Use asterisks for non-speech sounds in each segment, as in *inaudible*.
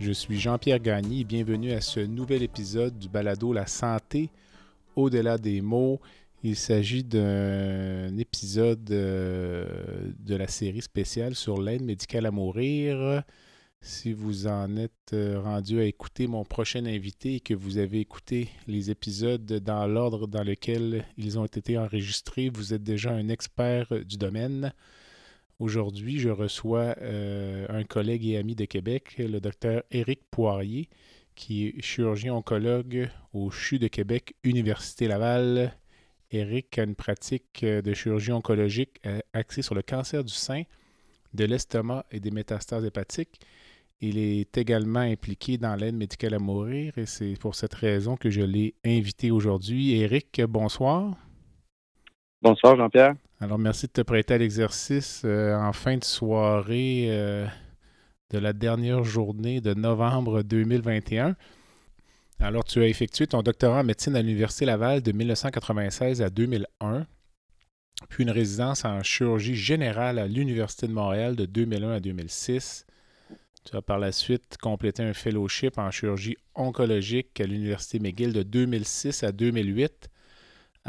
Je suis Jean-Pierre Gagné et bienvenue à ce nouvel épisode du balado La santé au-delà des mots. Il s'agit d'un épisode euh, de la série spéciale sur l'aide médicale à mourir. Si vous en êtes euh, rendu à écouter mon prochain invité et que vous avez écouté les épisodes dans l'ordre dans lequel ils ont été enregistrés, vous êtes déjà un expert du domaine. Aujourd'hui, je reçois euh, un collègue et ami de Québec, le docteur Éric Poirier, qui est chirurgien oncologue au CHU de Québec, Université Laval. Éric a une pratique euh, de chirurgie oncologique euh, axée sur le cancer du sein, de l'estomac et des métastases hépatiques. Il est également impliqué dans l'aide médicale à mourir et c'est pour cette raison que je l'ai invité aujourd'hui. Éric, bonsoir. Bonsoir Jean-Pierre. Alors, merci de te prêter à l'exercice euh, en fin de soirée euh, de la dernière journée de novembre 2021. Alors, tu as effectué ton doctorat en médecine à l'Université Laval de 1996 à 2001, puis une résidence en chirurgie générale à l'Université de Montréal de 2001 à 2006. Tu as par la suite complété un fellowship en chirurgie oncologique à l'Université McGill de 2006 à 2008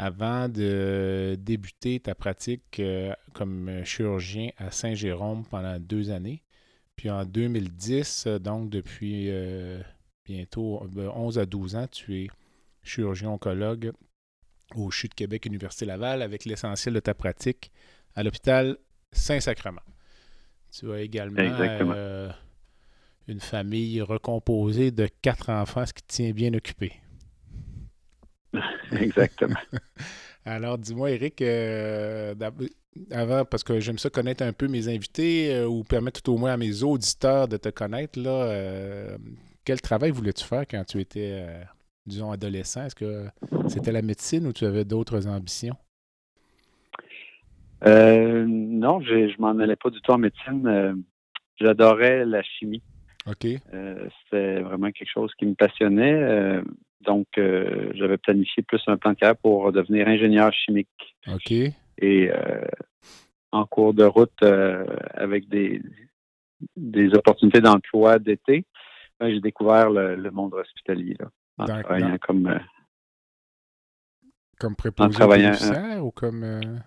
avant de débuter ta pratique euh, comme chirurgien à Saint-Jérôme pendant deux années. Puis en 2010, donc depuis euh, bientôt 11 euh, à 12 ans, tu es chirurgien oncologue au CHU de Québec, Université Laval, avec l'essentiel de ta pratique à l'hôpital Saint-Sacrement. Tu as également une famille recomposée de quatre enfants, ce qui te tient bien occupé. *laughs* Exactement. *laughs* Alors, dis-moi, Eric, euh, avant, parce que j'aime ça connaître un peu mes invités euh, ou permettre tout au moins à mes auditeurs de te connaître, là, euh, quel travail voulais-tu faire quand tu étais, disons, adolescent? Est-ce que c'était la médecine ou tu avais d'autres ambitions? non, je ne m'en allais pas du tout en médecine. J'adorais la chimie. OK. C'était vraiment quelque chose qui me passionnait. Donc, euh, j'avais planifié plus un plan de carrière pour devenir ingénieur chimique. OK. Et euh, en cours de route, euh, avec des, des opportunités d'emploi d'été, ben, j'ai découvert le, monde hospitalier. Là, en travaillant comme. comme préposé ou comme.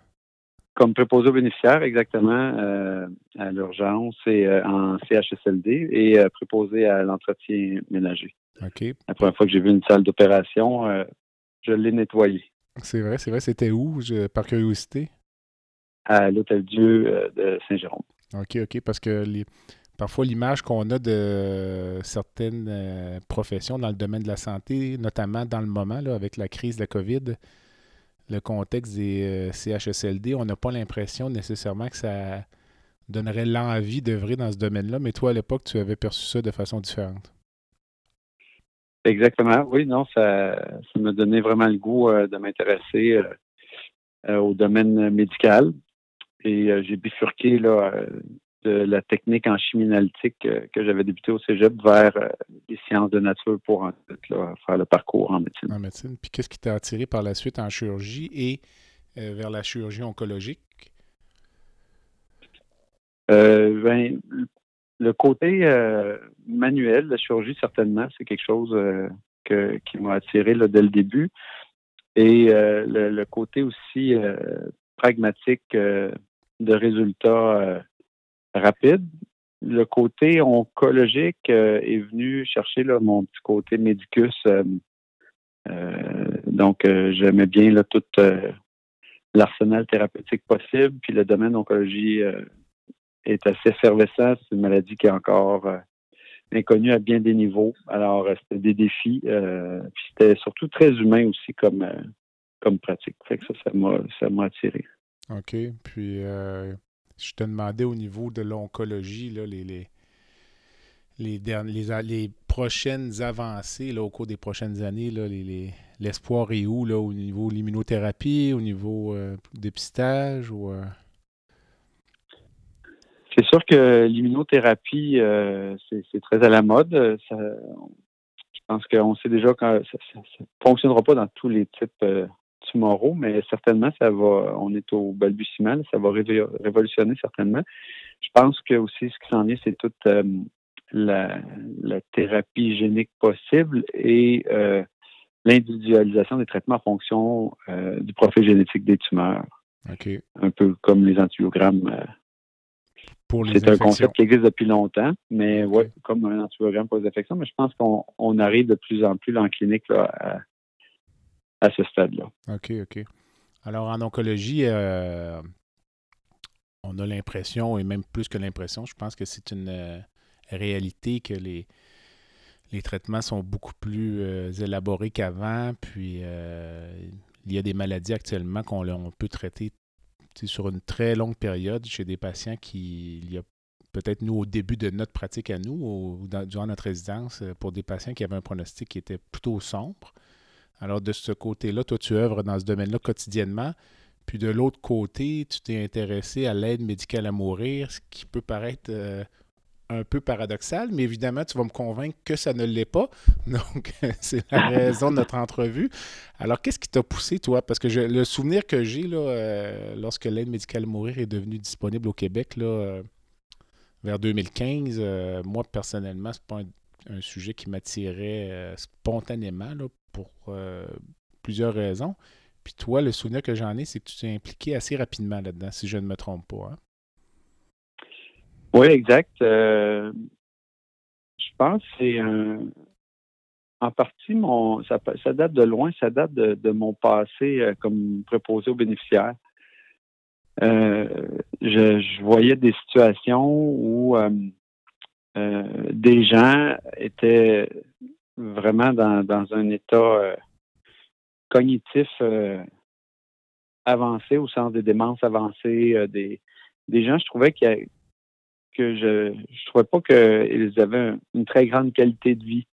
Comme préposé aux bénéficiaires, exactement, à l'urgence et en CHSLD et préposé à l'entretien ménager. La première fois que j'ai vu une salle d'opération, euh, je l'ai nettoyée. C'est vrai, c'est vrai. C'était où, par curiosité? À l'Hôtel Dieu euh, de Saint-Jérôme. OK, OK. Parce que parfois, l'image qu'on a de certaines euh, professions dans le domaine de la santé, notamment dans le moment, là, avec la crise de la COVID, le contexte des CHSLD, on n'a pas l'impression nécessairement que ça donnerait l'envie d'œuvrer dans ce domaine-là. Mais toi, à l'époque, tu avais perçu ça de façon différente. Exactement. Oui, non, ça, ça m'a donné vraiment le goût euh, de m'intéresser euh, euh, au domaine médical. Et j'ai bifurqué là, de la technique en chimie analytique que j'avais débuté au Cégep vers les sciences de nature pour ensuite faire le parcours en médecine. En médecine. Puis qu'est-ce qui t'a attiré par la suite en chirurgie et vers la chirurgie oncologique? Ben, le côté euh, manuel, la chirurgie, certainement, c'est quelque chose euh, qui m'a attiré là, dès le début. Et euh, le, côté aussi pragmatique de résultats rapides. Le côté oncologique est venu chercher mon petit côté médicus. donc, j'aimais bien tout l'arsenal thérapeutique possible, puis le domaine oncologie est assez effervescent. C'est une maladie qui est encore euh, inconnue à bien des niveaux. Alors, euh, c'était des défis. Euh, puis c'était surtout très humain aussi comme, comme pratique. Ça, ça m'a, attiré. OK. Puis, je te demandais au niveau de l'oncologie, là, les, les, les, prochaines avancées là, au cours des prochaines années, l'espoir est où là, au niveau de l'immunothérapie, au niveau euh, dépistage euh? C'est sûr que l'immunothérapie, euh, c'est très à la mode. je pense qu'on sait déjà que ça ne fonctionnera pas dans tous les types mais certainement, ça va, on est au balbutiement, ça va révolutionner certainement. Je pense que aussi, ce qui s'en vient, c'est toute la, thérapie génique possible et euh, l'individualisation des traitements en fonction euh, du profil génétique des tumeurs. Un peu comme les antibiogrammes. Euh, c'est un concept qui existe depuis longtemps, mais ouais, comme un antibiogramme pour les infections, mais je pense qu'on arrive de plus en plus en clinique à, ce stade-là. OK, OK. Alors, en oncologie, on a l'impression, et même plus que l'impression, je pense que c'est une, réalité que les, les traitements sont beaucoup plus euh, élaborés qu'avant. Puis euh, il y a des maladies actuellement qu'on peut traiter sur une très longue période chez des patients qui, il y a peut-être nous au début de notre pratique à nous, ou durant notre résidence, euh, pour des patients qui avaient un pronostic qui était plutôt sombre. Alors de ce côté-là, toi, tu œuvres dans ce domaine-là quotidiennement. Puis de l'autre côté, tu t'es intéressé à l'aide médicale à mourir, ce qui peut paraître un peu paradoxal, mais évidemment, tu vas me convaincre que ça ne l'est pas. *laughs* Donc, *laughs* c'est la raison de notre entrevue. Alors, qu'est-ce qui t'a poussé, toi? Parce que le souvenir que j'ai, là, euh, lorsque l'aide médicale à mourir est devenue disponible au Québec, euh, vers 2015, euh, moi, personnellement, c'est pas un, sujet qui m'attirait spontanément, pour plusieurs raisons. Puis toi, le souvenir que j'en ai, c'est que tu t'es impliqué assez rapidement là-dedans, si je ne me trompe pas. Hein? Oui, exact. Euh, je pense que c'est un. En partie, mon, ça, date de loin, ça date de, mon passé euh, comme préposé aux bénéficiaires. Euh, je, voyais des situations où des gens étaient vraiment dans, dans un état cognitif avancé, au sens des démences avancées, des, des gens, je trouvais que je ne trouvais pas qu'ils avaient une très grande qualité de vie.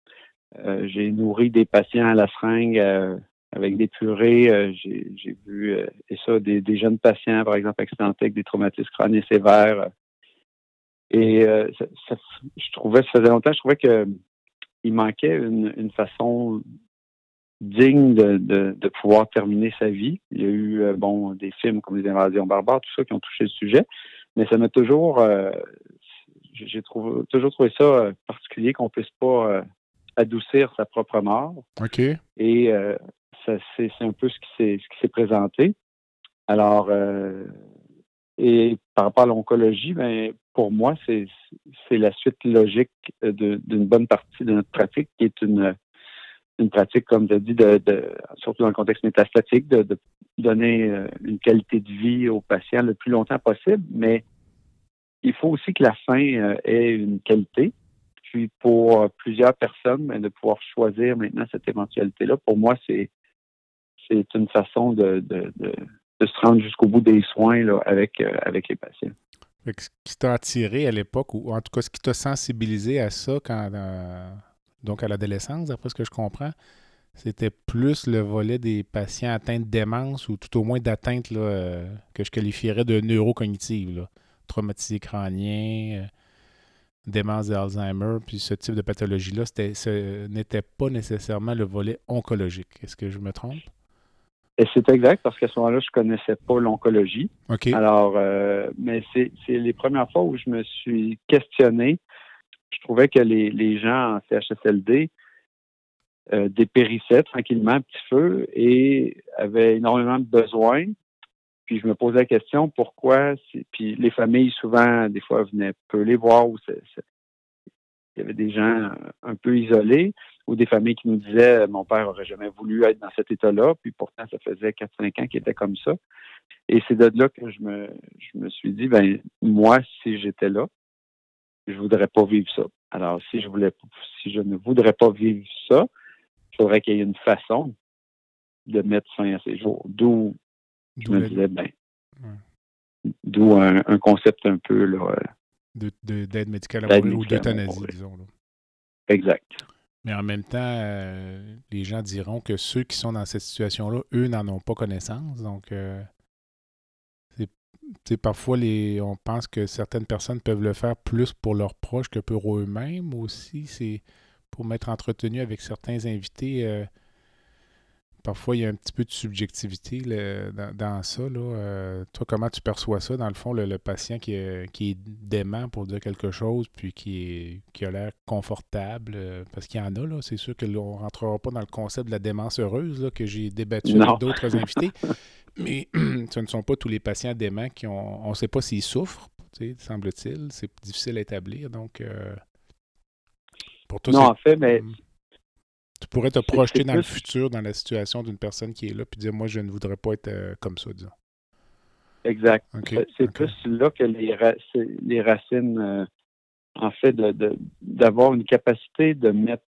Euh, j'ai nourri des patients à la seringue euh, avec des purées. Euh, j'ai vu et ça des, jeunes patients, par exemple, accidentés avec des traumatismes crâniens sévères. Et je trouvais, ça faisait longtemps, je trouvais que il manquait une, façon digne de, de, pouvoir terminer sa vie. Il y a eu bon des films comme Les Invasions barbares, tout ça qui ont touché le sujet mais ça m'a toujours, euh, j'ai toujours trouvé ça euh, particulier qu'on puisse pas euh, adoucir sa propre mort. OK. Et c'est un peu ce qui s'est présenté. Alors, et par rapport à l'oncologie, ben, pour moi, c'est la suite logique d'une bonne partie de notre pratique, qui est une, pratique, comme tu as dit, de, surtout dans le contexte métastatique, de, de donner euh, une qualité de vie aux patients le plus longtemps possible, mais il faut aussi que la fin euh, ait une qualité. Puis pour plusieurs personnes, ben, de pouvoir choisir maintenant cette éventualité-là, pour moi, c'est une façon de, de, de, se rendre jusqu'au bout des soins avec, euh, avec les patients. Ce qui t'a attiré à l'époque, ou en tout cas ce qui t'a sensibilisé à ça quand donc à l'adolescence, d'après ce que je comprends, c'était plus le volet des patients atteints de démence ou tout au moins d'atteinte euh, que je qualifierais de neurocognitive. Traumatisé crânien, euh, démence d'Alzheimer, puis ce type de pathologie-là, ce n'était pas nécessairement le volet oncologique. Est-ce que je me trompe? Et c'est exact, parce qu'à ce moment-là, je ne connaissais pas l'oncologie. Alors, euh, mais c'est les premières fois où je me suis questionné je trouvais que les, les gens en CHSLD euh, dépérissaient tranquillement petit feu et avaient énormément de besoins. Puis je me posais la question pourquoi. Puis les familles, souvent, des fois, venaient peu les voir où il y avait des gens un peu isolés ou des familles qui nous disaient mon père aurait jamais voulu être dans cet état-là, puis pourtant ça faisait 4-5 ans qu'il était comme ça. Et c'est de là que je me, je me suis dit, ben moi, si j'étais là, je voudrais pas vivre ça. Alors, si je voulais, si je ne voudrais pas vivre ça, il faudrait qu'il y ait une façon de mettre fin à ces jours. D'où je me disais, ben, d'où un, concept un peu là, d'aide médicale à mourir ou d'euthanasie, disons. Exact. Mais en même temps, euh, les gens diront que ceux qui sont dans cette situation-là, eux, n'en ont pas connaissance. Donc, euh, parfois, les, on pense que certaines personnes peuvent le faire plus pour leurs proches que pour eux-mêmes aussi. C'est pour m'être entretenu avec certains invités. Euh, parfois, il y a un petit peu de subjectivité dans, ça. Euh, toi, comment tu perçois ça, dans le fond, le, patient qui est, qui est, dément pour dire quelque chose, puis qui, qui a l'air confortable, euh, parce qu'il y en a, là, c'est sûr que on ne rentrera pas dans le concept de la démence heureuse que j'ai débattu avec d'autres *laughs* invités. Mais *clears throat* ce ne sont pas tous les patients déments qui ont. On ne sait pas s'ils souffrent, semble-t-il. C'est difficile à établir. Donc, euh, pour toi, non, en fait, mais hmm. Tu pourrais te projeter dans le futur, dans la situation d'une personne qui est là, puis dire Moi, je ne voudrais pas être euh, comme ça, disons. Exact. c'est plus là que les, les racines, euh, en fait, d'avoir une capacité de mettre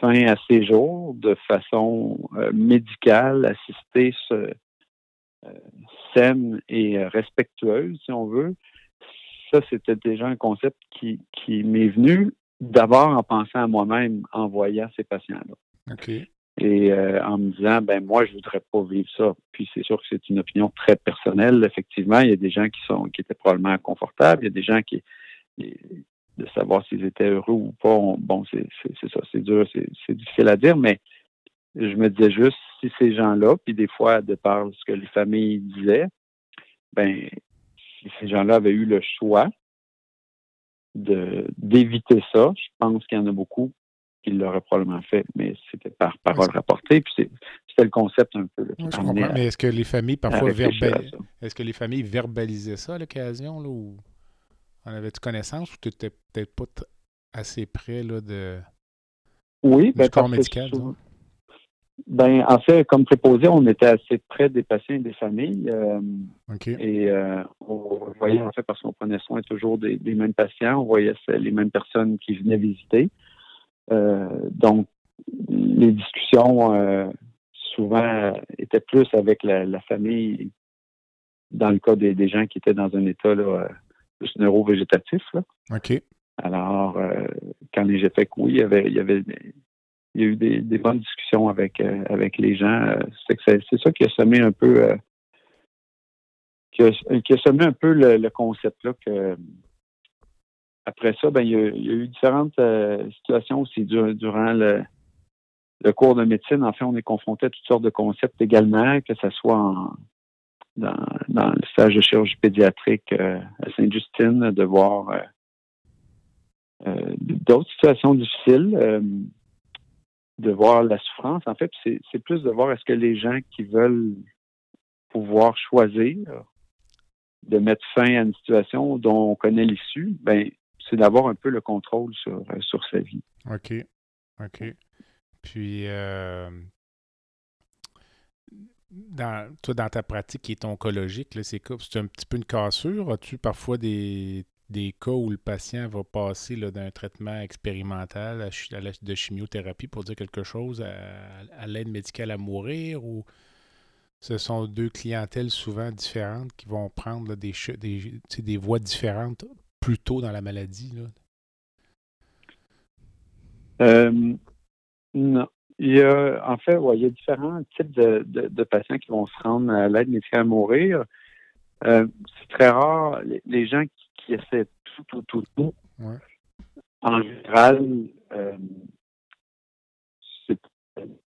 fin à ces jours de façon euh, médicale, assistée, saine et respectueuse, si on veut. Ça, c'était déjà un concept qui, qui m'est venu d'abord en pensant à moi-même en voyant ces patients-là. Et euh, en me disant, ben moi, je voudrais pas vivre ça. Puis c'est sûr que c'est une opinion très personnelle. Effectivement, il y a des gens qui sont qui étaient probablement confortables. Il y a des gens qui de savoir s'ils étaient heureux ou pas. bon, c'est ça, c'est dur, c'est difficile à dire, mais je me disais juste si ces gens-là, puis des fois, de par ce que les familles disaient, ben si ces gens-là avaient eu le choix d'éviter ça, je pense qu'il y en a beaucoup qu'il l'aurait probablement fait, mais c'était par parole rapportée. Puis c'était le concept un peu. je comprends, mais est-ce que les familles parfois verbalisaient est-ce que les familles verbalisaient ça à l'occasion là, ou en avais-tu connaissance ou tu n'étais peut-être pas assez près là, de oui, du ben, corps médical? Ben, en fait, comme préposé, on était assez près des patients et des familles. Euh, et euh, on voyait, en fait, parce qu'on prenait soin toujours des, des, mêmes patients, on voyait les mêmes personnes qui venaient visiter. Euh, donc, les discussions euh, souvent étaient plus avec la, famille dans le cas des, gens qui étaient dans un état là, plus neuro-végétatif. OK. Alors, euh, quand les fait oui, il y avait, il y avait il y a eu des, bonnes discussions avec, avec les gens. c'est, c'est ça qui a semé un peu qui, a, semé un peu le, le concept là que après ça, ben, il, y a, eu différentes euh, situations aussi durant le, cours de médecine. En fait, on est confronté à toutes sortes de concepts également, que ce soit dans, le stage de chirurgie pédiatrique euh, à Sainte-Justine, de voir euh, d'autres situations difficiles, de voir la souffrance. En fait, c'est plus de voir est-ce que les gens qui veulent pouvoir choisir de mettre fin à une situation dont on connaît l'issue, ben c'est d'avoir un peu le contrôle sur, euh, sur sa vie. OK. OK. Puis, euh, dans, toi, dans ta pratique qui est oncologique, c'est un petit peu une cassure? As-tu parfois des, cas où le patient va passer d'un traitement expérimental à, de chimiothérapie pour dire quelque chose à, l'aide médicale à mourir ou ce sont deux clientèles souvent différentes qui vont prendre des, des, des voies différentes plus tôt dans la maladie? Là? Euh, non. Il y a, en fait, il y a différents types de, patients qui vont se rendre à l'aide médicale à mourir. Euh, c'est très rare, les, gens qui, essaient tout, tout, tout, tout. En général, euh,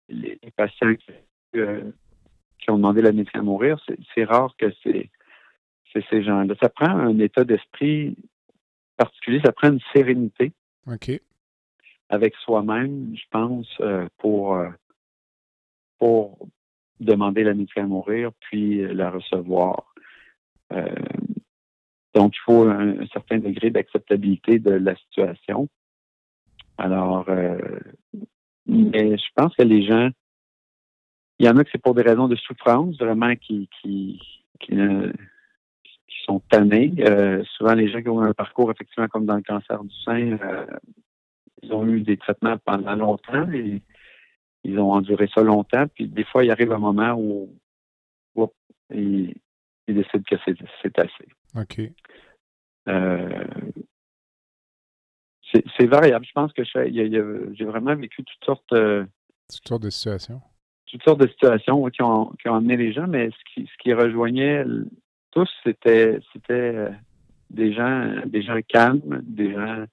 les, patients qui, ont demandé la médecine à mourir, c'est rare que c'est ces gens-là. Ça prend un état d'esprit particulier, ça prend une sérénité. Avec soi-même, je pense, euh, pour, euh, pour demander la médecine à mourir, puis la recevoir. Euh, donc, il faut un, certain degré d'acceptabilité de la situation. Alors, mais je pense que les gens, il y en a que c'est pour des raisons de souffrance, vraiment, qui, qui, qui ne sont tannés. Euh, souvent, les gens qui ont un parcours, effectivement, comme dans le cancer du sein, euh, ils ont eu des traitements pendant longtemps et ils ont enduré ça longtemps. Puis des fois, il arrive un moment où, ils, décident que c'est assez. OK. Euh, C'est variable. Je pense que j'ai vraiment vécu toutes sortes, toutes sortes de situations. Toutes sortes de situations qui, ont, qui ont amené les gens, mais ce qui, ce qui rejoignait tous, c'était c'était des gens des gens calmes, des gens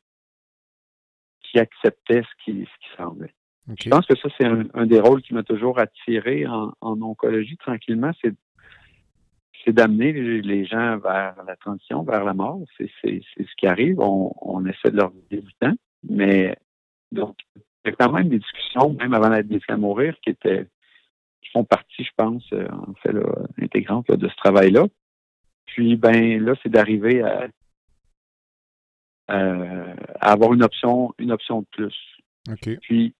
qui acceptaient ce qui, ce qui semblait. Je pense que ça, c'est un, des rôles qui m'a toujours attiré en, oncologie tranquillement, c'est c'est d'amener les gens vers la transition, vers la mort. C'est ce qui arrive. On, essaie de leur donner du temps. Mais donc, il y a quand même des discussions, même avant d'être décidé à mourir, qui étaient qui font partie, je pense, euh, en fait, là, intégrante de ce travail-là. Puis ben là, c'est d'arriver à, avoir une option, une option de plus. Puis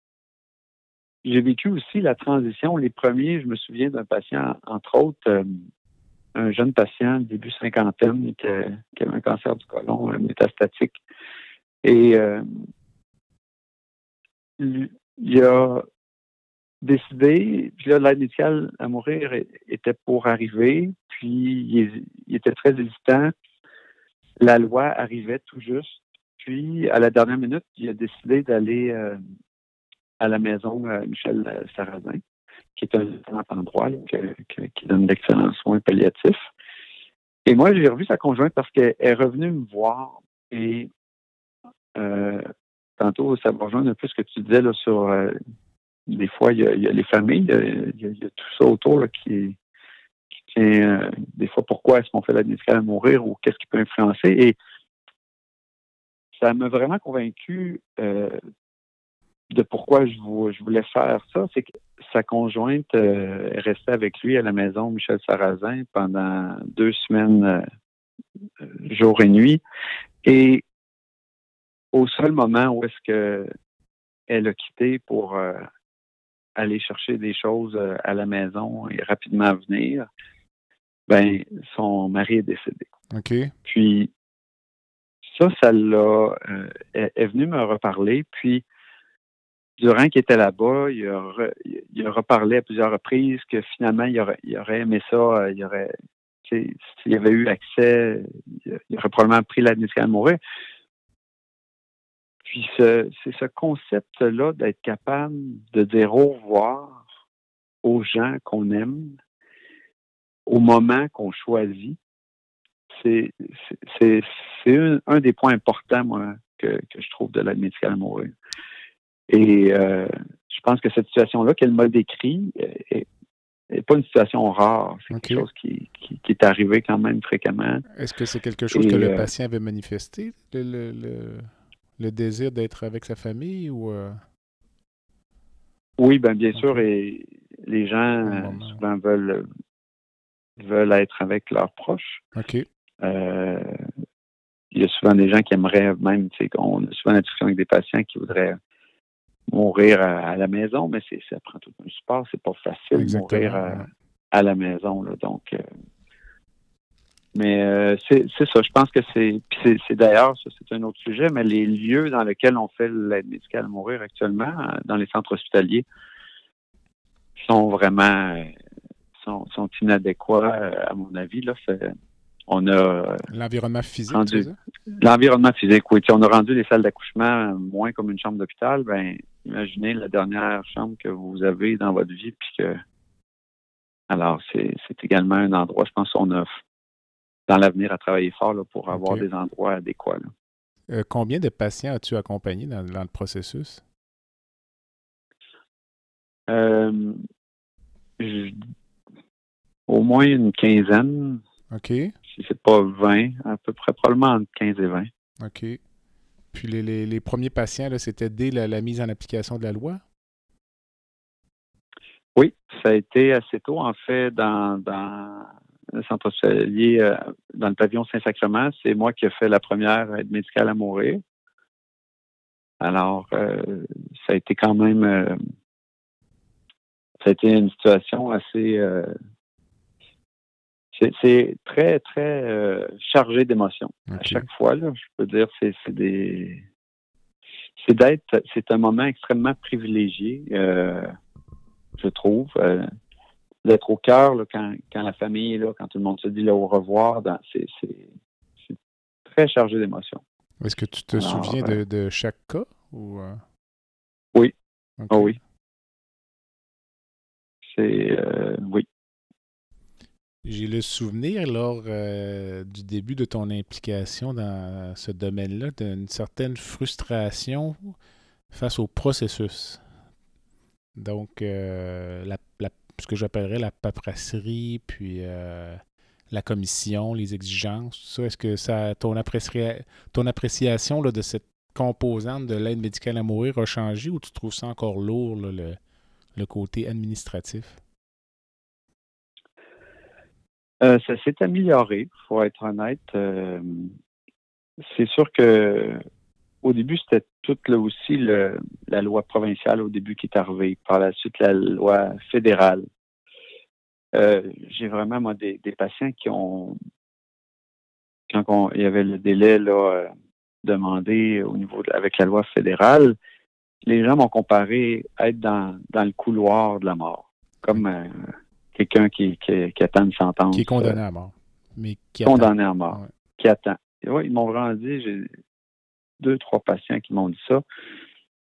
j'ai vécu aussi la transition. Les premiers, je me souviens d'un patient, entre autres, euh, un jeune patient, début cinquantaine, qui, avait un cancer du côlon métastatique. Et euh, il a décidé, puis là, l'aide médicale à mourir était pour arriver, puis il, était très hésitant. La loi arrivait tout juste. Puis, à la dernière minute, il a décidé d'aller euh, à la maison euh, Michel Sarrazin, qui est un endroit qui donne d'excellents soins palliatifs. Et moi, j'ai revu sa conjointe parce qu'elle est revenue me voir et euh, tantôt, ça me rejoint un peu ce que tu disais là, sur euh, des fois, il y, a, les familles, il y a, tout ça autour qui, qui tient des fois pourquoi est-ce qu'on fait la médicale à mourir ou qu'est-ce qui peut influencer. Et ça m'a vraiment convaincu de pourquoi je, voulais faire ça, c'est que sa conjointe euh, est restée avec lui à la maison, Michel Sarrazin, pendant deux semaines, euh, jour et nuit. Et au seul moment où est-ce que elle a quitté pour euh, aller chercher des choses à la maison et rapidement venir, ben son mari est décédé. OK. Puis ça, ça l'a. est venu me reparler. Puis Durant qu'il était là-bas, il a, reparlé à plusieurs reprises que finalement, il aurait, aimé ça, euh, il aurait, s'il avait eu accès, il aurait probablement pris la médicale à mourir. Puis c'est ce concept-là d'être capable de dire au revoir aux gens qu'on aime au moment qu'on choisit. C'est un, des points importants, moi, que, que je trouve de la médicale à mourir. Et euh, je pense que cette situation-là qu'elle m'a décrit n'est pas une situation rare. C'est quelque chose qui, est arrivé quand même fréquemment. Est-ce que c'est quelque chose que le euh, patient avait manifesté, le, le, désir d'être avec sa famille ou euh? Oui, ben bien sûr, et les gens souvent veulent veulent être avec leurs proches. OK. il y a souvent des gens qui aimeraient même, tu sais, on a souvent la discussion avec des patients qui voudraient mourir à, la maison, mais c'est ça prend tout un support. C'est pas facile de mourir à, la maison. Là, donc, euh, mais euh, c'est ça. Je pense que c'est. c'est d'ailleurs, ça c'est un autre sujet, mais les lieux dans lesquels on fait l'aide médicale à mourir actuellement, euh, dans les centres hospitaliers, sont vraiment sont, sont inadéquats, à mon avis. Là, on a l'environnement physique. L'environnement physique, oui. on a rendu les salles d'accouchement moins comme une chambre d'hôpital. Ben, imaginez la dernière chambre que vous avez dans votre vie, puis que alors c'est également un endroit, je pense qu'on a dans l'avenir à travailler fort pour avoir des endroits adéquats. Euh, combien de patients as-tu accompagné dans, le processus? Euh, au moins une quinzaine. OK. Si c'est pas 20, à peu près, probablement entre 15 et 20. OK. Puis les, premiers patients, c'était dès la, mise en application de la loi? Oui, ça a été assez tôt. En fait, dans, centre hospitalier, euh, dans le pavillon Saint-Sacrement, c'est moi qui ai fait la première aide médicale à mourir. Alors, euh, ça a été quand même... Euh, ça a été une situation assez c'est très, très euh, chargé d'émotions. À chaque fois, là, je peux dire, c'est des. C'est d'être. C'est un moment extrêmement privilégié, euh, je trouve. Euh, d'être au cœur quand, quand la famille est là, quand tout le monde se dit là, au revoir. C'est très chargé d'émotions. Est-ce que tu te souviens de, chaque cas? Ou, Oui. Ah oui. C'est oui. J'ai le souvenir, lors euh, du début de ton implication dans ce domaine-là, d'une certaine frustration face au processus. Donc, euh, ce que j'appellerais la paperasserie, puis euh, la commission, les exigences, tout ça, est-ce que ça, ton, ton appréciation de cette composante de l'aide médicale à mourir a changé ou tu trouves ça encore lourd, le côté administratif? Euh, ça s'est amélioré, faut être honnête. Euh, c'est sûr que au début, c'était toute là aussi la loi provinciale au début qui est arrivée. Par la suite, la loi fédérale. Euh, j'ai vraiment moi des, patients qui ont quand il y avait le délai là demandé au niveau avec la loi fédérale, les gens m'ont comparé à être dans, dans le couloir de la mort, comme quelqu'un qui, qui, attend une sentence. Qui est condamné à mort. Mais qui condamné à mort. Qui attend. ils m'ont vraiment dit, j'ai deux, trois patients qui m'ont dit ça.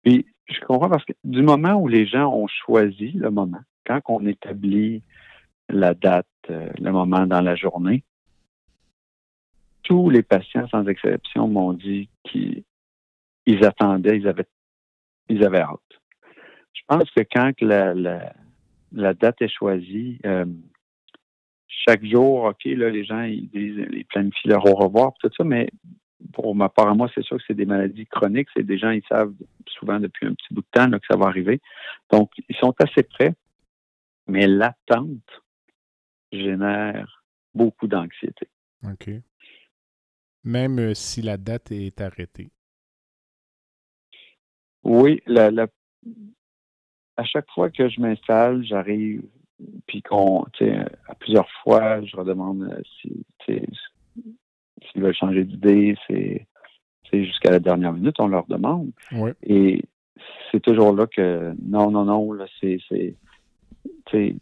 Puis je comprends parce que du moment où les gens ont choisi le moment, quand on établit la date, euh, le moment dans la journée, tous les patients, sans exception, m'ont dit qu'ils attendaient, ils avaient, ils avaient hâte. Je pense que quand la, la date est choisie. Euh, chaque jour, OK, là, les gens, ils, ils, planifient leur au revoir, tout ça, mais pour ma part à moi, c'est sûr que c'est des maladies chroniques. C'est des gens, ils savent souvent depuis un petit bout de temps que ça va arriver. Donc, ils sont assez prêts, mais l'attente génère beaucoup d'anxiété. OK. Même euh, si la date est arrêtée. Oui, la, la, à chaque fois que je m'installe, j'arrive, puis qu'on, tu sais, à plusieurs fois, je redemande euh, si, s'ils veulent changer d'idée, c'est, jusqu'à la dernière minute, on leur demande. Et c'est toujours là que, non, non, non, là, c'est, c'est,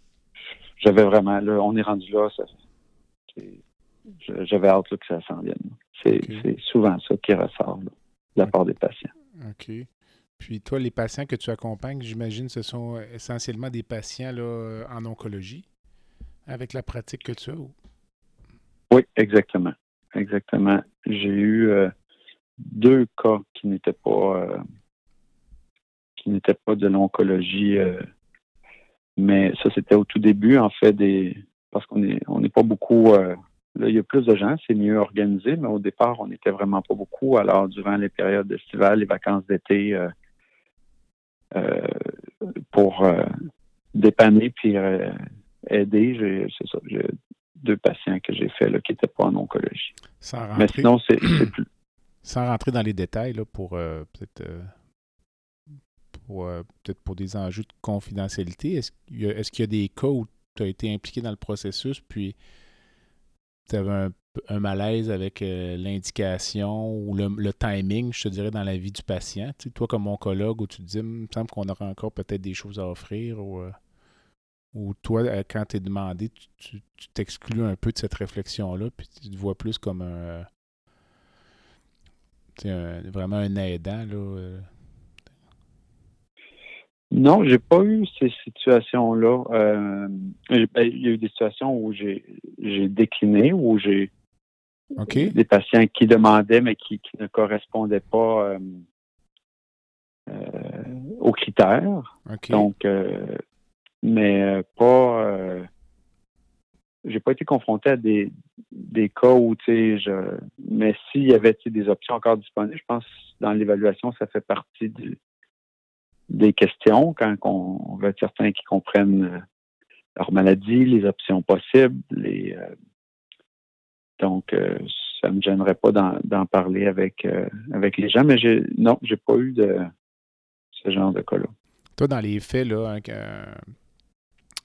j'avais vraiment, là, on est rendu là, ça, j'avais hâte que ça s'en vienne. C'est, c'est souvent ça qui ressort de la part des patients. OK. Puis toi, les patients que tu accompagnes, j'imagine, ce sont essentiellement des patients là, en oncologie, avec la pratique que tu as. Oui, exactement. Exactement. J'ai eu euh, deux cas qui n'étaient pas euh, qui n'étaient pas de l'oncologie, euh, mais ça c'était au tout début en fait des parce qu'on est on n'est pas beaucoup Là, il y a plus de gens, c'est mieux organisé, mais au départ, on n'était vraiment pas beaucoup. Alors, durant les périodes estivales, les vacances d'été, pour dépanner puis aider. C'est ça, deux patients que j'ai fait là, qui n'étaient pas en oncologie. Mais sinon, c'est, *clears throat* plus. Sans rentrer dans les détails, là, pour peut-être pour, peut-être pour des enjeux de confidentialité, est-ce qu'il y a, y des cas où tu as été impliqué dans le processus, puis tu avais un un malaise avec euh, l'indication ou le, timing, je te dirais, dans la vie du patient? Tu toi, comme oncologue, où tu te dis, il me semble qu'on aura encore peut-être des choses à offrir, ou, euh, ou toi, euh, quand tu es demandé, tu t'exclus un peu de cette réflexion-là, puis tu te vois plus comme un, vraiment un aidant. Là, non, j'ai pas eu ces situations-là. Ben, il y a eu des situations où j'ai décliné, où j'ai des patients qui demandaient, mais qui, ne correspondaient pas euh, euh, aux critères. Donc, euh, mais pas. j'ai pas été confronté à des, des cas où, tu sais, je. Mais s'il y avait des options encore disponibles, je pense dans l'évaluation, ça fait partie des questions quand on, veut être certain qu'ils comprennent leur maladie, les options possibles, les donc, euh, ça me gênerait pas d'en parler avec, euh, avec les gens, mais non, j'ai pas eu de ce genre de cas-là. Toi, dans les faits, là,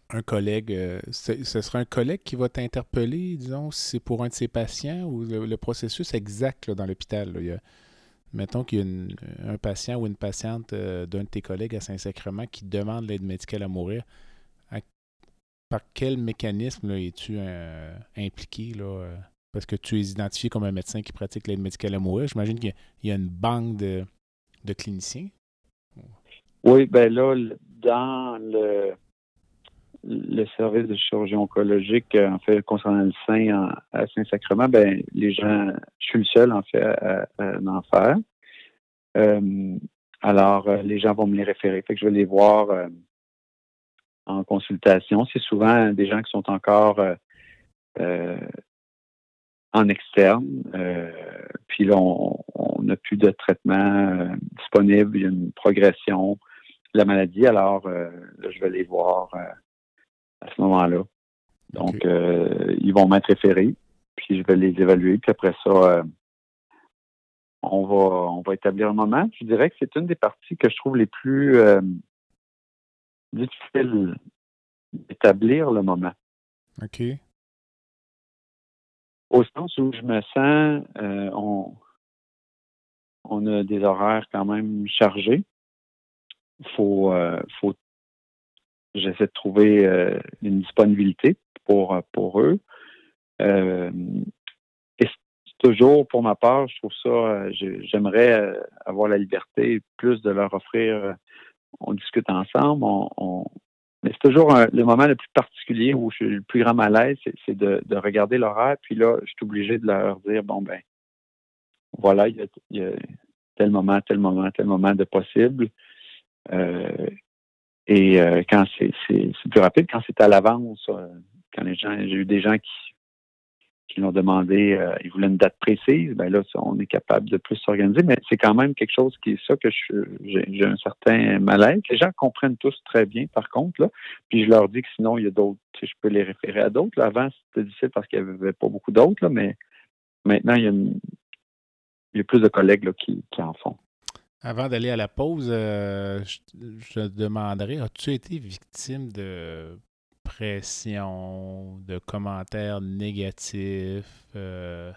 un, collègue, euh, ce serait un collègue qui va t'interpeller, disons, si c'est pour un de ses patients ou le, processus exact dans l'hôpital. Mettons qu'il y a un patient ou une patiente d'un de tes collègues à Saint-Sacrement qui demande l'aide médicale à mourir. par quel mécanisme es-tu impliqué là, parce que tu es identifié comme un médecin qui pratique l'aide médicale à mourir. J'imagine qu'il y, a une banque de, cliniciens. Oui, ben là, dans le, le service de chirurgie oncologique, en fait, concernant le sein à Saint-Sacrement, ben les gens, je suis le seul, en fait, à, en faire. Euh, alors, euh, les gens vont me les référer. Fait que je vais les voir euh, en consultation. C'est souvent des gens qui sont encore en externe. puis là, on n'a plus de traitement disponible. Il y a une progression de la maladie. Alors, là, je vais les voir à ce moment-là. Donc, ils vont m'être référés. Puis je vais les évaluer. Puis après ça, on va, on va établir un moment. Je dirais que c'est une des parties que je trouve les plus euh, difficiles d'établir le moment. OK. Au sens où je me sens, euh, on, on a des horaires quand même chargés. Faut, euh, faut, j'essaie de trouver une disponibilité pour, pour eux toujours, pour ma part, je trouve ça, euh, j'aimerais euh, avoir la liberté plus de leur offrir. Euh, on discute ensemble, mais c'est toujours le moment le plus particulier où je suis le plus grand malaise, c'est de, regarder l'horaire, puis là, je suis obligé de leur dire, bon, ben, voilà, il y a, tel moment, tel moment, tel moment de possible. Et quand c'est plus rapide, quand c'est à l'avance, quand les gens, j'ai eu des gens qui l'ont demandé, euh, ils voulaient une date précise, ben là, on est capable de plus s'organiser, mais c'est quand même quelque chose qui est ça que j'ai un certain malaise. Les gens comprennent tous très bien, par contre, là, puis je leur dis que sinon, il y a d'autres, je peux les référer à d'autres. Avant, c'était difficile parce qu'il n'y avait pas beaucoup d'autres, mais maintenant, il y a, il y a plus de collègues qui en font. Avant d'aller à la pause, euh, je, je demanderais, as-tu été victime de pression, de commentaires négatifs, euh,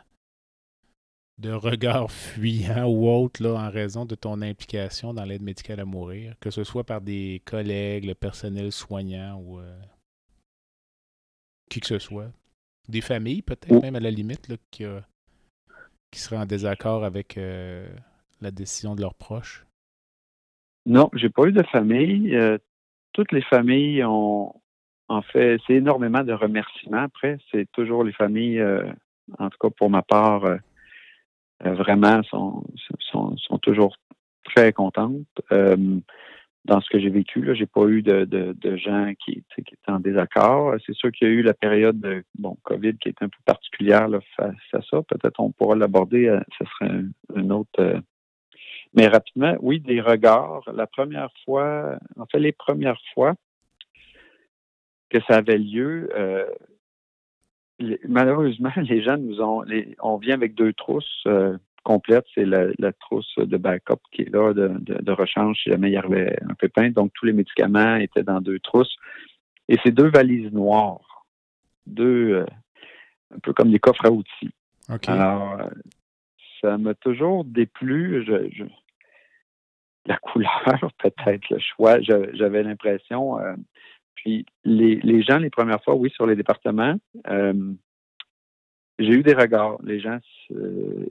de regards fuyants ou autres là, en raison de ton implication dans l'aide médicale à mourir, que ce soit par des collègues, le personnel soignant ou euh, qui que ce soit? Des familles, peut-être même à la limite, là, qui, qui seraient en désaccord avec la décision de leurs proches? Non, j'ai pas eu de famille. toutes les familles ont, en fait, c'est énormément de remerciements. Après, c'est toujours les familles, euh, en tout cas pour ma part, euh, euh, vraiment sont, sont, toujours très contentes. dans ce que j'ai vécu, là, j'ai pas eu de, de, gens qui, qui, étaient en désaccord. C'est sûr qu'il y a eu la période de bon COVID qui est un peu particulière face à ça. Peut-être on pourra l'aborder. ce serait un, autre. Mais rapidement, oui, des regards. La première fois, en fait, les premières fois, que ça avait lieu, euh, malheureusement, *laughs* les gens nous ont, on vient avec deux trousses euh, complètes. C'est la, trousse de backup qui est là, de, rechange si jamais il y avait un pépin. Donc, tous les médicaments étaient dans deux trousses. Et c'est deux valises noires. Deux, euh, un peu comme des coffres à outils. Alors, ça m'a toujours déplu. La couleur, *laughs* peut-être le choix. J'avais l'impression, puis les, gens, les premières fois, oui, sur les départements, euh, j'ai eu des regards. Les gens euh,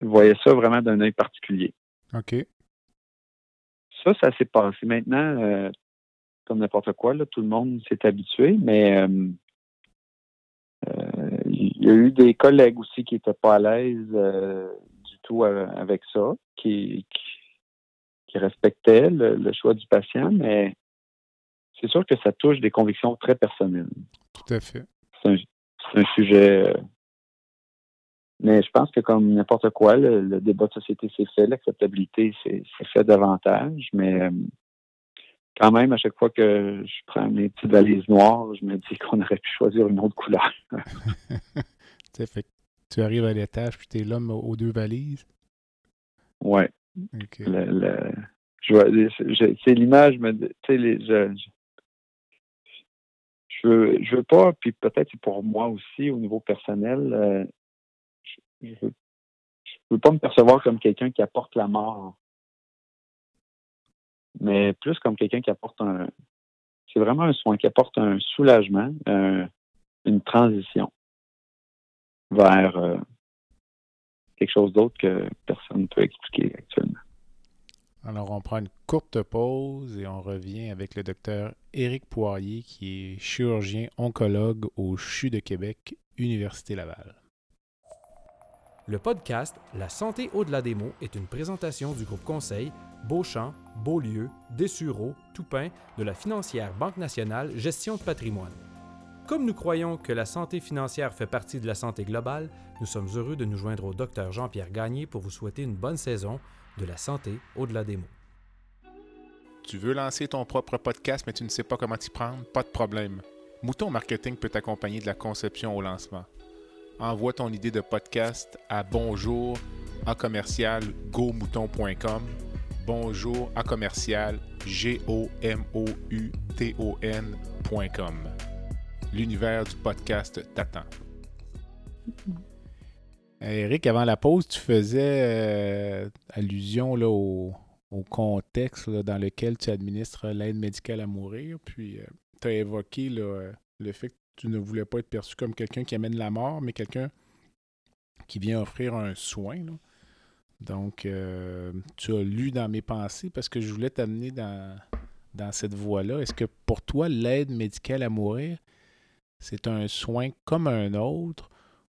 voyaient ça vraiment d'un œil particulier. OK. Ça, ça s'est passé. Maintenant, euh, comme n'importe quoi, là, tout le monde s'est habitué, mais il y a eu des collègues aussi qui n'étaient pas à l'aise du tout avec ça, qui, qui, respectaient le, choix du patient, mais c'est sûr que ça touche des convictions très personnelles. Tout à fait. C'est un, sujet. Euh, mais je pense que comme n'importe quoi, le, débat de société s'est fait, l'acceptabilité s'est fait davantage, mais euh, quand même, à chaque fois que je prends mes petites valises noires, je me dis qu'on aurait pu choisir une autre couleur. *laughs* fait, tu arrives à l'étage, puis tu es l'homme aux deux valises. C'est l'image, tu sais, je, je veux, pas, puis peut-être c'est pour moi aussi au niveau personnel, euh, je, veux, veux pas me percevoir comme quelqu'un qui apporte la mort, mais plus comme quelqu'un qui apporte un, c'est vraiment un soin qui apporte un soulagement, une transition. vers euh, quelque chose d'autre que personne ne peut expliquer actuellement. Alors, on prend une courte pause et on revient avec le docteur Éric Poirier, qui est chirurgien oncologue au CHU de Québec, Université Laval. Le podcast La santé au-delà des mots est une présentation du groupe conseil Beauchamp, Beaulieu, Dessureau, Toupin de la financière Banque nationale Gestion de patrimoine. Comme nous croyons que la santé financière fait partie de la santé globale, nous sommes heureux de nous joindre au docteur Jean-Pierre Gagné pour vous souhaiter une bonne saison de la santé au-delà des mots. Tu veux lancer ton propre podcast mais tu ne sais pas comment t'y prendre? Pas de problème. Mouton Marketing peut t'accompagner de la conception au lancement. Envoie ton idée de podcast à bonjour à commercial gomouton.com bonjour à commercial g. L'univers du podcast t'attend. Eric, avant la pause, tu faisais euh, allusion là, au, contexte dans lequel tu administres l'aide médicale à mourir. Puis, euh, tu as évoqué le fait que tu ne voulais pas être perçu comme quelqu'un qui amène la mort, mais quelqu'un qui vient offrir un soin. Donc, euh, tu as lu dans mes pensées parce que je voulais t'amener dans, dans cette voie-là. Est-ce que pour toi, l'aide médicale à mourir, c'est un soin comme un autre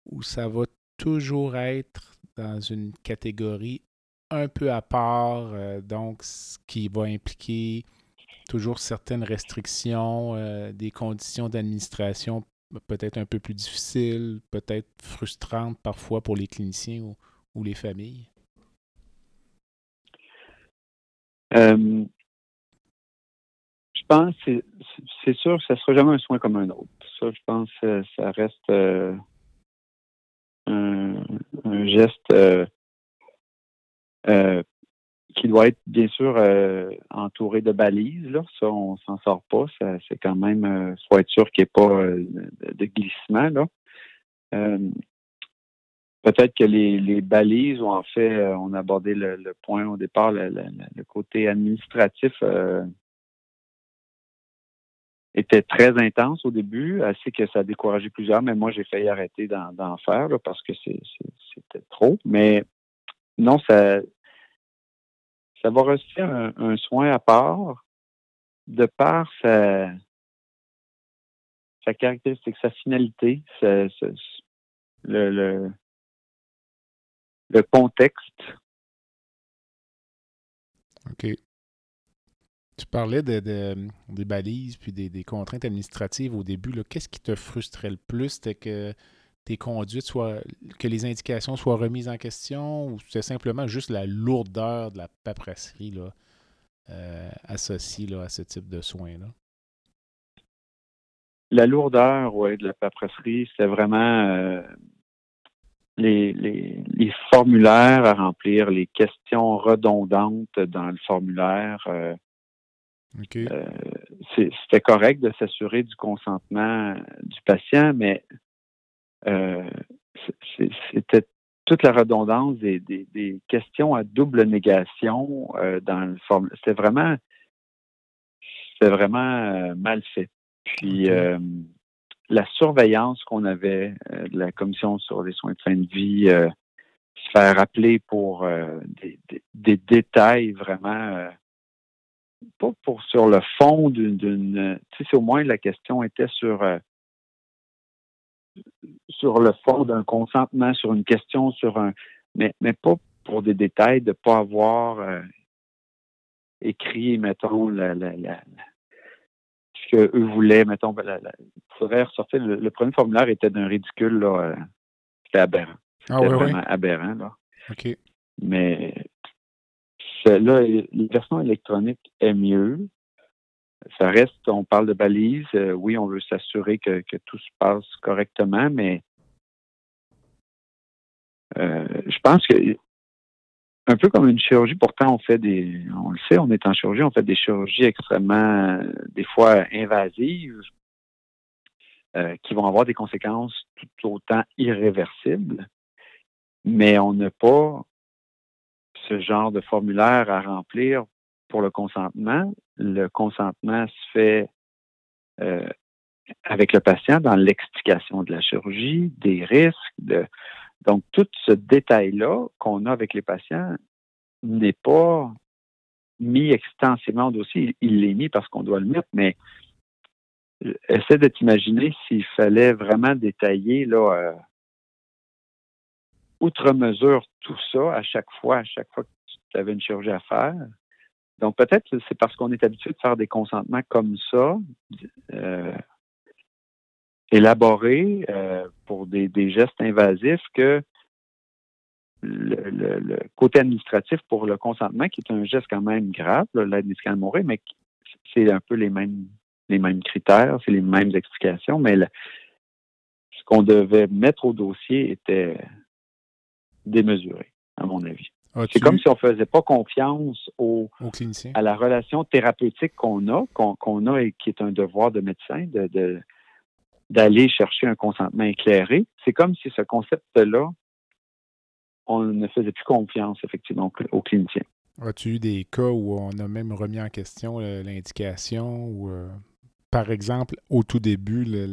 ou ça va toujours être dans une catégorie un peu à part, euh, donc ce qui va impliquer toujours certaines restrictions, euh, des conditions d'administration peut-être un peu plus difficiles, peut-être frustrantes parfois pour les cliniciens ou, les familles? Euh, je pense c'est sûr que ça ne sera jamais un soin comme un autre. Ça, je pense que ça reste euh, un, geste qui doit être bien sûr euh, entouré de balises. Là. Ça, on s'en sort pas. c'est quand même, euh, faut être sûr qu'il n'y ait pas euh, de glissement. Là. Peut-être que les, balises, ou en fait, on a abordé le, point au départ, le, côté administratif était très intense au début, assez que ça a découragé plusieurs, mais moi, j'ai failli arrêter d'en faire parce que c'était trop. Mais non, ça, ça va rester un, soin à part de par sa, caractéristique, sa finalité, le, contexte. OK. Tu parlais de, des balises puis des, contraintes administratives au début. Qu'est-ce qui te frustrait le plus? C'était que tes conduites soient, que les indications soient remises en question ou c'est simplement juste la lourdeur de la paperasserie là, euh, associée à ce type de soins-là? La lourdeur, oui, de la paperasserie, c'est vraiment euh, les, les, formulaires à remplir, les questions redondantes dans le formulaire. Euh, c'était correct de s'assurer du consentement du patient, mais euh, c'était toute la redondance des, questions à double négation euh, dans le forme. C'était vraiment, c'était vraiment euh, mal fait. Puis la surveillance qu'on avait de la commission sur les soins de fin de vie, se faire appeler pour des, des, détails vraiment pas pour sur le fond d'une. Tu sais, au moins la question était sur sur le fond d'un consentement, sur une question, sur un, mais, mais pas pour des détails, de ne pas avoir euh, écrit, mettons, la, la, la, ce qu'eux voulaient, mettons, ben, il faudrait ressortir, le, premier formulaire était d'un ridicule, là, euh, c'était aberrant. Ah, c'était vraiment aberrant, là. OK. Mais là, la version électronique est mieux ça reste, on parle de balises. Euh, oui, on veut s'assurer que, tout se passe correctement, mais euh, je pense que un peu comme une chirurgie, pourtant on fait des, on le sait, on est en chirurgie, on fait des chirurgies extrêmement, des fois invasives, euh, qui vont avoir des conséquences tout autant irréversibles, mais on n'a pas ce genre de formulaire à remplir pour le consentement. Le consentement se fait euh, avec le patient dans l'explication de la chirurgie, des risques. De... Donc, tout ce détail-là qu'on a avec les patients n'est pas mis extensivement au dossier. Il l'est mis parce qu'on doit le mettre, mais essaie de t'imaginer s'il fallait vraiment détailler là, euh, outre mesure tout ça à chaque fois, à chaque fois que tu avais une chirurgie à faire. Donc peut-être c'est parce qu'on est habitué de faire des consentements comme ça, euh, élaborés euh, pour des, gestes invasifs que le, côté administratif pour le consentement, qui est un geste quand même grave, l'aide médicale mais c'est un peu les mêmes les mêmes critères, c'est les mêmes explications, mais ce qu'on devait mettre au dossier était démesuré, à mon avis. C'est comme si on ne faisait pas confiance au, à la relation thérapeutique qu'on a, qu'on a et qui est un devoir de médecin de, d'aller chercher un consentement éclairé. C'est comme si ce concept-là, on ne faisait plus confiance effectivement aux cliniciens. As-tu eu des cas où on a même remis en question euh, l'indication ou euh, par exemple, au tout début, le,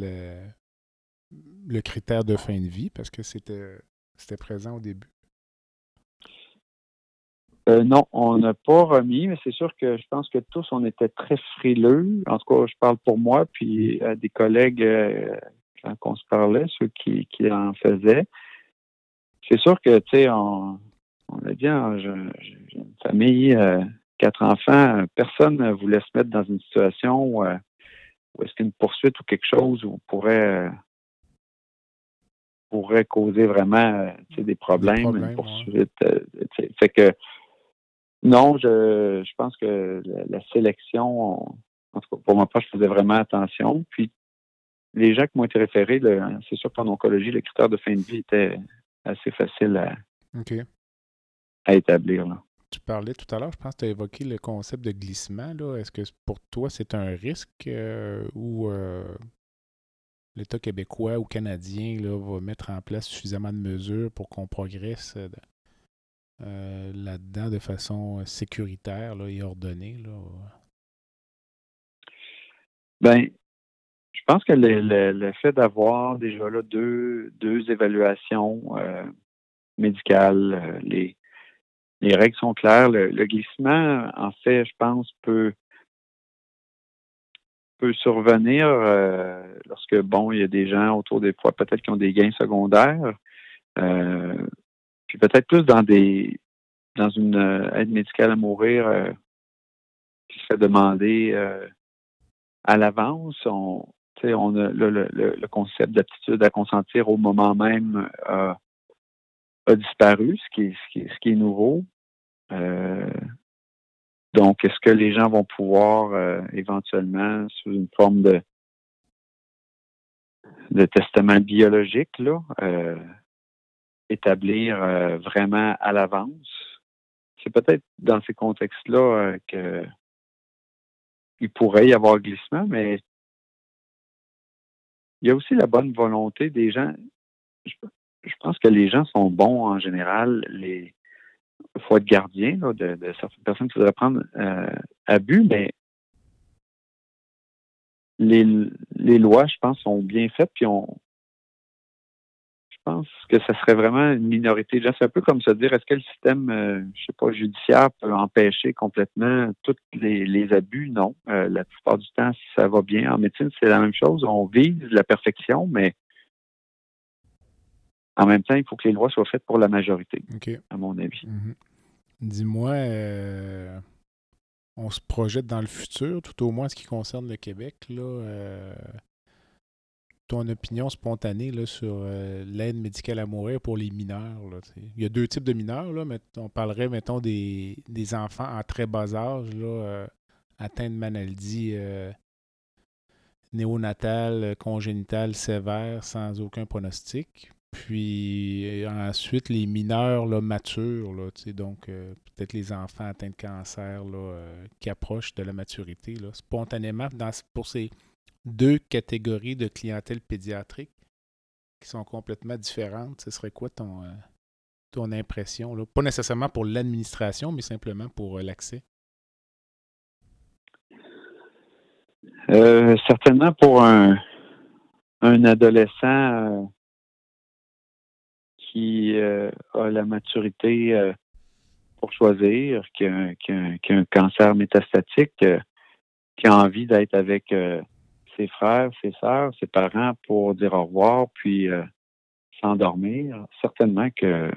le, critère de fin de vie, parce que c'était, c'était présent au début? Euh, non, on n'a pas remis, mais c'est sûr que je pense que tous, on était très frileux. En tout cas, je parle pour moi, puis à des collègues, euh, quand on se parlait, ceux qui, en faisaient. C'est sûr que, tu sais, on, on a dit, hein, j'ai une famille, euh, quatre enfants, personne ne voulait se mettre dans une situation où est-ce qu'une poursuite ou quelque chose pourrait pourrait causer vraiment des problèmes, une poursuite. Euh, fait que non, je, je pense que la, sélection, en tout cas pour ma part, je faisais vraiment attention. Puis les gens qui m'ont été référés, c'est sûr qu'en oncologie, le critère de fin de vie était assez facile à, à établir. Là tu parlais tout à l'heure, je pense que tu as évoqué le concept de glissement. Est-ce que pour toi, c'est un risque euh, ou euh, l'État québécois ou canadien là, va mettre en place suffisamment de mesures pour qu'on progresse euh, là-dedans de façon sécuritaire et ordonnée? Là? Ben, je pense que le, fait d'avoir déjà là deux, évaluations médicales, les, les règles sont claires. Le, glissement, en fait, je pense, peut peut survenir euh, lorsque, bon, il y a des gens autour des fois, peut-être qui ont des gains secondaires, euh, puis peut-être plus dans des dans une euh, aide médicale à mourir qui serait demandée à l'avance. On, on a le, le, concept d'aptitude à consentir au moment même a disparu, ce qui ce qui ce qui est nouveau. Euh, donc, est-ce que les gens vont pouvoir euh, éventuellement, sous une forme de, testament biologique, là, euh, établir vraiment à l'avance? C'est peut-être dans ces contextes-là que il pourrait y avoir glissement, mais il y a aussi la bonne volonté des gens. Je, je pense que les gens sont bons en général. Les, faut être gardien de, certaines personnes qui voudraient prendre euh, abus, mais les, les, lois, je pense, sont bien faites, puis on, je pense que ce serait vraiment une minorité C'est un peu comme se dire, est-ce que le système, euh, je sais pas, judiciaire peut empêcher complètement tous les, abus? Non. Euh, la plupart du temps, ça va bien. En médecine, c'est la même chose. On vise la perfection, mais en même temps, il faut que les lois soient faites pour la majorité, à mon avis. Mhm. Dis-moi, euh, on se projette dans le futur, tout au moins en ce qui concerne le Québec. Là, euh, ton opinion spontanée là, sur euh, l'aide médicale à mourir pour les mineurs. il y a deux types de mineurs. Là, mais on parlerait, mettons, des, des enfants en très bas âge, là, atteints de maladies néonatales, congénitales sévères, sans aucun pronostic. Puis ensuite, les mineurs là, matures, là, donc euh, peut-être les enfants atteints de cancer là, euh, qui approchent de la maturité. Là, spontanément, dans, pour ces deux catégories de clientèle pédiatrique qui sont complètement différentes, ce serait quoi ton, euh, ton impression? Là? Pas nécessairement pour l'administration, mais simplement pour l'accès. certainement pour un, un adolescent qui a la maturité pour choisir, qui a, un cancer métastatique, qui a envie d'être avec ses frères, ses sœurs, ses parents pour dire au revoir, puis s'endormir, certainement que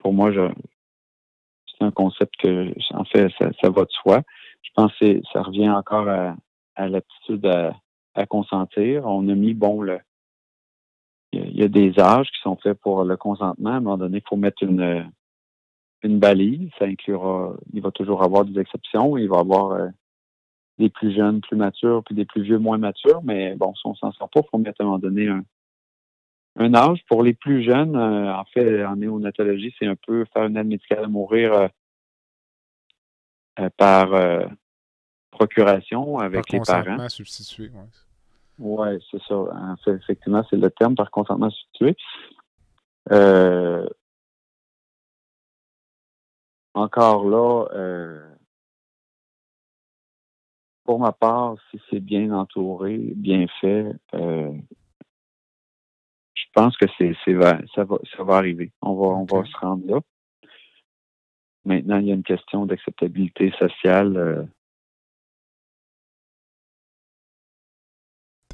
pour moi, c'est un concept que, en fait, ça, va de soi. Je pense que ça revient encore à, l'aptitude à, consentir. On a mis, bon, le, il y a des âges qui sont faits pour le consentement. À un moment donné, il faut mettre une, une balise. Ça inclura, il va toujours avoir des exceptions. Il va y avoir euh, des plus jeunes, plus matures, puis des plus vieux, moins matures. Mais bon, si on s'en sort pas, il faut mettre à un moment donné un, un âge. Pour les plus jeunes, euh, en fait, en néonatologie, c'est un peu faire une aide médicale à mourir euh, par procuration avec les parents. substitué. Oui, c'est ça. En fait, effectivement, c'est le terme par consentement substitué. encore là, pour ma part, si c'est bien entouré, bien fait, je pense que c'est, ça, va, ça va arriver. On va, on va se rendre là. Maintenant, il y a une question d'acceptabilité sociale.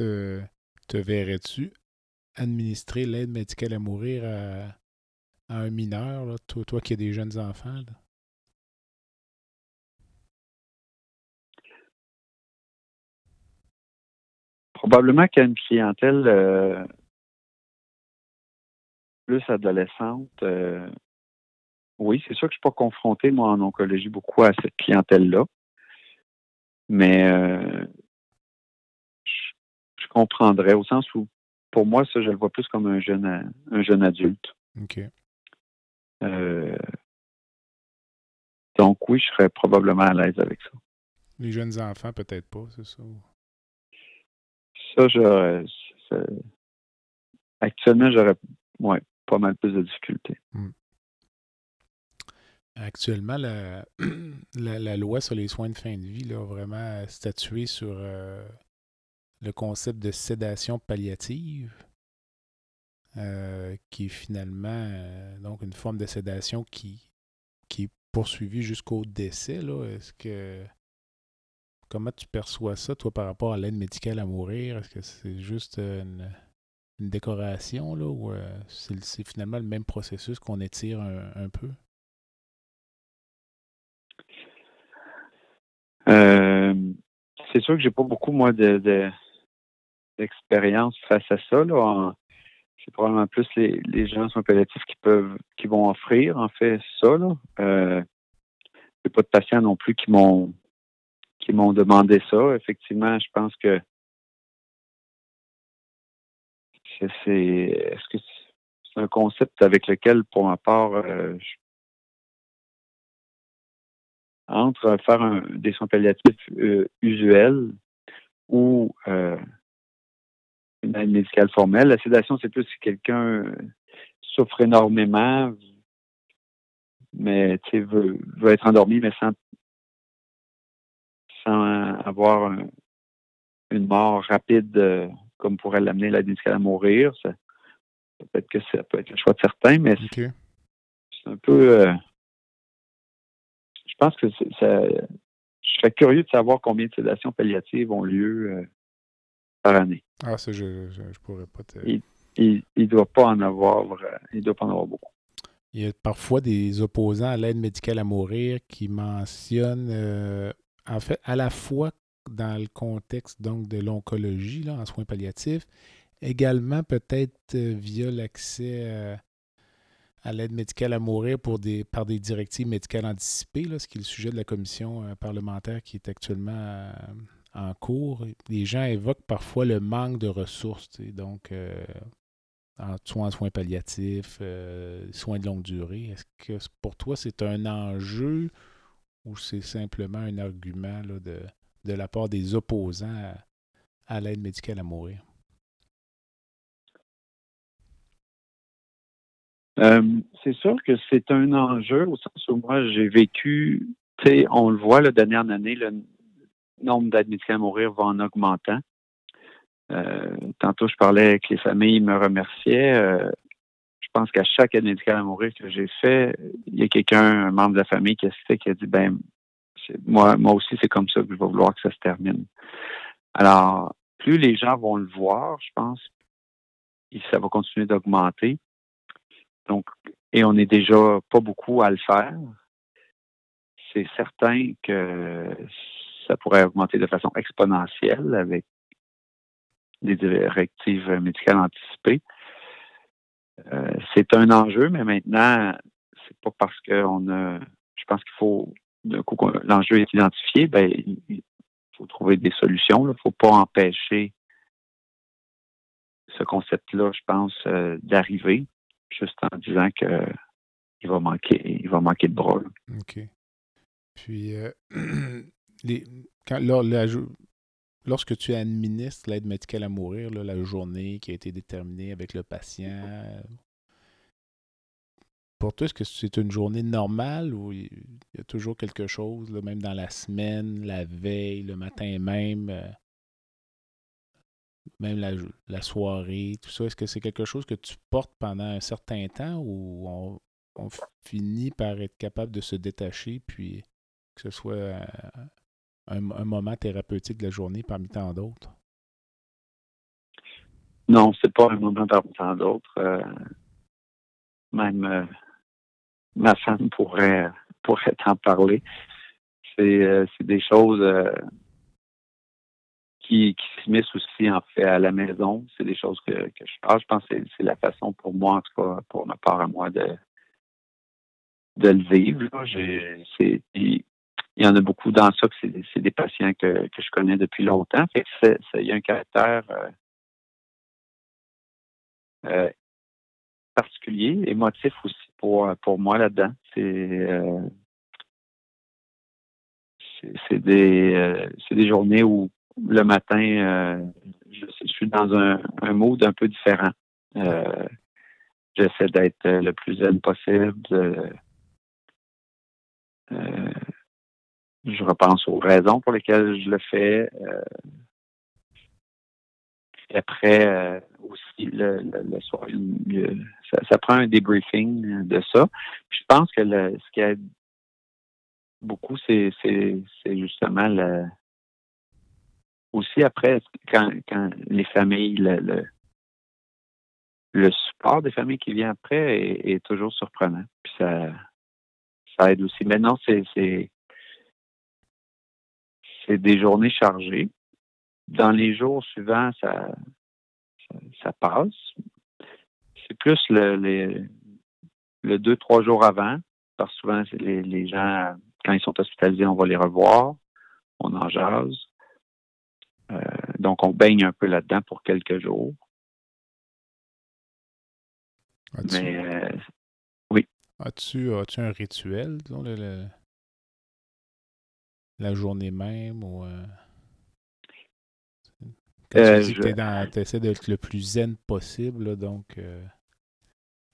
Te, verrais-tu administrer l'aide médicale à mourir à, un mineur, toi, qui as des jeunes enfants? Probablement qu'il y a une clientèle euh, plus adolescente, euh, oui, c'est sûr que je ne suis pas confronté, moi, en oncologie, beaucoup à cette clientèle-là. Mais euh, comprendrais au sens où, pour moi, ça, je le vois plus comme un jeune, un jeune adulte. OK. Euh, donc, oui, je serais probablement à l'aise avec ça. Les jeunes enfants, peut-être pas, c'est ça? Ça, j'aurais. Actuellement, j'aurais. Ouais, pas mal plus de difficultés. Hmm. Actuellement, la, *clears throat* la, loi sur les soins de fin de vie a vraiment statué sur euh, le concept de sédation palliative, euh, qui est finalement euh, donc une forme de sédation qui, qui est poursuivie jusqu'au décès. Est-ce que comment tu perçois ça, toi, par rapport à l'aide médicale à mourir? Est-ce que c'est juste une une décoration, là, ou euh, c'est finalement le même processus qu'on étire un, peu? Euh, c'est sûr que j'ai pas beaucoup, moi, de, d'expérience face à ça. C'est probablement plus les, les gens sont palliatifs qui peuvent qui vont offrir, en fait, ça. Là. Euh, j'ai pas de patients non plus qui m'ont qui m'ont demandé ça. Effectivement, je pense que c'est est-ce que c'est un concept avec lequel, pour ma part, euh, entre faire des soins palliatifs euh, usuels ou euh, une aide médicale formelle. La sédation, c'est plus si quelqu'un souffre énormément, mais veut, veut être endormi, mais sans, sans avoir une mort rapide comme pourrait l'amener la médicale à mourir. Ça, peut-être que ça peut être le choix de certains, mais c'est un peu. Euh, je pense que ça. Je serais curieux de savoir combien de sédations palliatives ont lieu euh, par année. Ah, ça, je, je, pourrais pas te. Il ne doit pas en avoir. Il doit pas en avoir beaucoup. Il y a parfois des opposants à l'aide médicale à mourir qui mentionnent, euh, en fait, à la fois dans le contexte donc de l'oncologie en soins palliatifs, également peut-être euh, via l'accès euh, à l'aide médicale à mourir pour des, par des directives médicales anticipées, là, ce qui est le sujet de la commission euh, parlementaire qui est actuellement en cours. Les gens évoquent parfois le manque de ressources, donc en, soit en soins palliatifs, soins de longue durée. Est-ce que pour toi c'est un enjeu ou c'est simplement un argument de de la part des opposants à, l'aide médicale à mourir? Euh, c'est sûr que c'est un enjeu au sens où moi j'ai vécu, on le voit la dernière année, nombre médicales à mourir va en augmentant. tantôt, je parlais que les familles me remerciaient. je pense qu'à chaque aide à mourir que j'ai fait, il y a quelqu'un, un membre de la famille qui a qui a dit ben moi, moi aussi, c'est comme ça que je vais vouloir que ça se termine. Alors, plus les gens vont le voir, je pense, et ça va continuer d'augmenter. Donc, et on n'est déjà pas beaucoup à le faire. C'est certain que ça pourrait augmenter de façon exponentielle avec des directives médicales anticipées. Euh, c'est un enjeu, mais maintenant, c'est pas parce qu'on a. Je pense qu'il faut l'enjeu est identifié, ben il faut trouver des solutions. Il ne faut pas empêcher ce concept-là, je pense, euh, d'arriver, juste en disant que il va manquer, il va manquer de bras. OK. Puis euh, *clears throat* lorsque tu administres l'aide médicale à mourir, la journée qui a été déterminée avec le patient, pour toi, est-ce que c'est une journée normale ou il y a toujours quelque chose, même dans la semaine, la veille, le matin même, euh, même la, soirée, tout ça? Est-ce que c'est quelque chose que tu portes pendant un certain temps ou on, finit par être capable de se détacher puis que ce soit euh, un, moment thérapeutique de la journée parmi tant d'autres? Non, c'est pas un moment parmi tant d'autres. Euh, même ma femme pourrait, pourrait t'en parler. C'est euh, des choses euh, qui, qui se aussi en fait à la maison. C'est des choses que, que je fais. Je pense que c'est la façon pour moi, en tout cas, pour ma part à moi, de, de le vivre. Il y en a beaucoup dans ça c'est des patients que, que je connais depuis longtemps. Fait il y a un caractère euh, euh particulier, émotif aussi pour, pour moi là-dedans. C'est euh, des, euh, des journées où le matin, euh, je, suis dans un, un mood un peu différent. J'essaie d'être le plus zen possible. Je repense aux raisons pour lesquelles je le fais. Et après, aussi, le, ça, prend un débriefing de ça. je pense que ce qui aide beaucoup, c'est, justement le, aussi après, quand, quand les familles, le, le, support des familles qui vient après est, toujours surprenant. Puis ça, ça aide aussi. Maintenant, c'est, c'est, des journées chargées. Dans les jours suivants, ça, ça, passe. C'est plus le, les, le deux, trois jours avant, parce que souvent, les, les gens, quand ils sont hospitalisés, on va les revoir, on en jase. Euh, donc, on baigne un peu là-dedans pour quelques jours. Mais euh, oui. As-tu as un rituel, disons, la journée même ou euh? Euh, tu dis essaies d'être le plus zen possible, donc euh,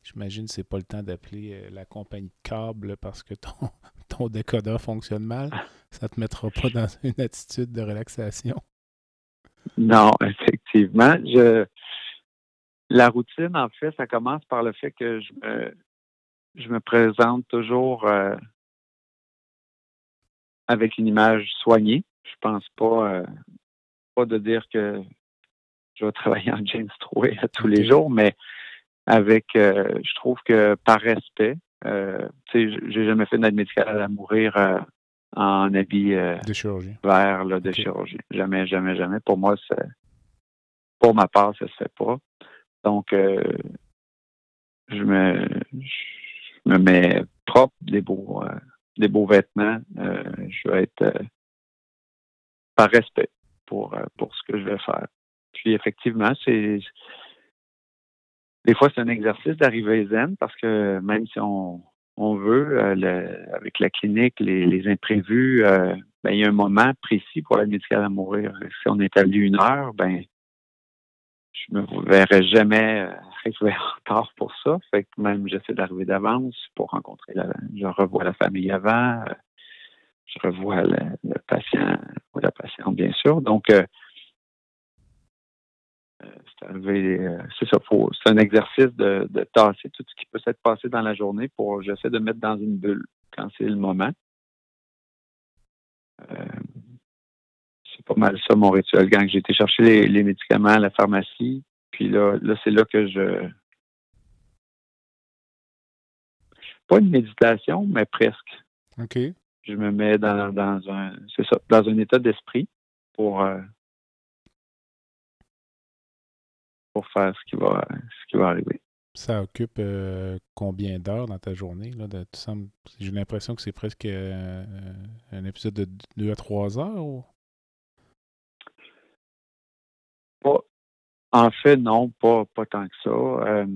j'imagine que c'est pas le temps d'appeler euh, la compagnie de câble parce que ton, *laughs* ton décodeur fonctionne mal. Ça te mettra pas dans *laughs* une attitude de relaxation. Non, effectivement. Je... La routine, en fait, ça commence par le fait que je me, je me présente toujours avec une image soignée. Je pense pas pas de dire que je vais travailler en jeans troués tous les jours, mais avec, euh, je trouve que par respect, euh, tu sais, j'ai jamais fait d'aide médicale à mourir euh, en habit de chirurgie. vert là, de chirurgie. Jamais, jamais, jamais. Pour moi, c'est, pour ma part, ça se fait pas. Donc, je me, je me mets propre, des beaux, des beaux vêtements. je vais être par respect pour, euh, pour ce que je vais faire. Puis effectivement, c'est des fois c'est un exercice d'arriver zen parce que même si on, on veut, euh, avec la clinique, les, imprévus, euh, ben, il y a un moment précis pour la médicale à mourir. Si on établit une heure, ben je me verrai jamais arriver en retard pour ça. Fait que même j'essaie d'arriver d'avance pour rencontrer la, je revois la famille avant, je revois le, patient ou la patiente, bien sûr. Donc, euh, c'est ça, c'est un exercice de, de, tasser tout ce qui peut s'être passé dans la journée pour, j'essaie de mettre dans une bulle quand c'est le moment. Pas mal ça mon rituel. Quand j'ai été chercher les, les, médicaments à la pharmacie, puis là, là c'est là que je, pas une méditation, mais presque. OK. Je me mets dans, dans un c'est ça, dans un état d'esprit pour euh, pour faire ce qui va ce qui va arriver. Ça occupe euh, combien d'heures dans ta journée? Là, j'ai l'impression que c'est presque euh, un épisode de 2 à 3 heures En fait, non, pas, pas tant que ça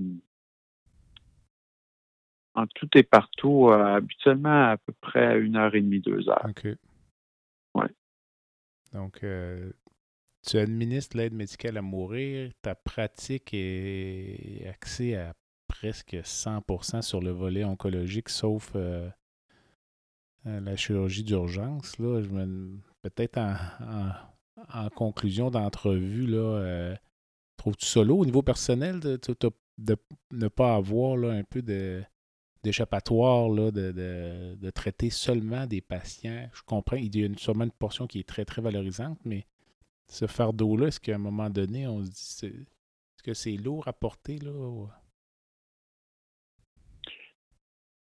en tout et partout, euh, habituellement à peu près une heure et demie, deux heures. OK. Oui. Donc, euh, tu administres l'aide médicale à mourir. Ta pratique est axée à presque 100% sur le volet oncologique, sauf euh, la chirurgie d'urgence. Là, peut-être en, conclusion d'entrevue, là, trouves-tu solo au niveau personnel de, ne pas avoir là, un peu de d'échappatoire là, de, de, traiter seulement des patients? Je comprends, il y a une, sûrement une portion qui est très, très valorisante, mais ce fardeau-là, est-ce qu'à un moment donné, on se dit, est-ce que c'est lourd à porter? Là,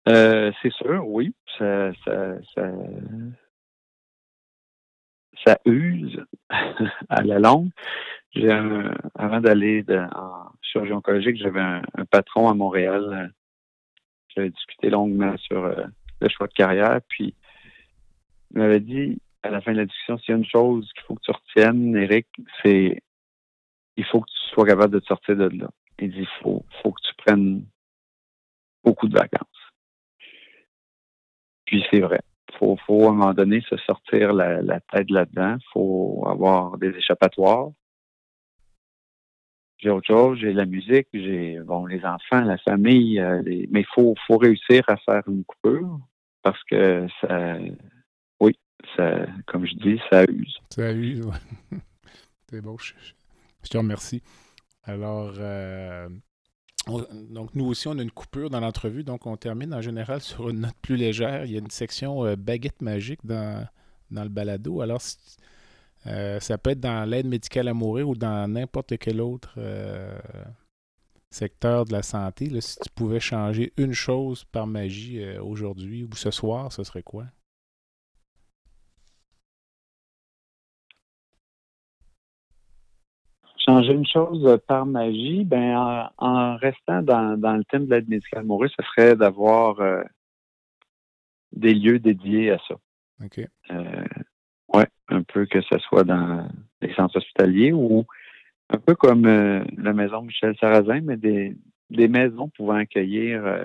euh, c'est sûr, oui. Ça, ça use *laughs* à la longue. J'ai avant d'aller en chirurgie oncologique, j'avais un, un, patron à Montréal j'avais discuté longuement sur euh, le choix de carrière. Puis, il m'avait dit, à la fin de la discussion, s'il y a une chose qu'il faut que tu retiennes, Eric, c'est il faut que tu sois capable de te sortir de là. Il dit, il faut, faut que tu prennes beaucoup de vacances. Puis c'est vrai. Faut, faut à un moment donné se sortir la, tête là-dedans. faut avoir des échappatoires j'ai autre chose, j'ai la musique, j'ai bon les enfants, la famille, euh, mais faut, faut réussir à faire une coupure parce que ça oui, ça comme je dis, ça use. Ça use, oui. *laughs* C'est beau, je, te remercie. Alors euh, donc nous aussi, on a une coupure dans l'entrevue, donc on termine en général sur une note plus légère. Il y a une section euh, baguette magique dans, dans le balado. Alors, euh, ça peut être dans l'aide médicale à mourir ou dans n'importe quel autre euh, secteur de la santé. si tu pouvais changer une chose par magie aujourd'hui ou ce soir, ce serait quoi? Changer une chose par magie, ben en, restant dans, le thème de l'aide médicale à mourir, ce serait d'avoir des lieux dédiés à ça. OK. Oui, un peu que ce soit dans les centres hospitaliers ou un peu comme euh, la maison Michel Sarrazin, mais des, des maisons pouvant accueillir euh,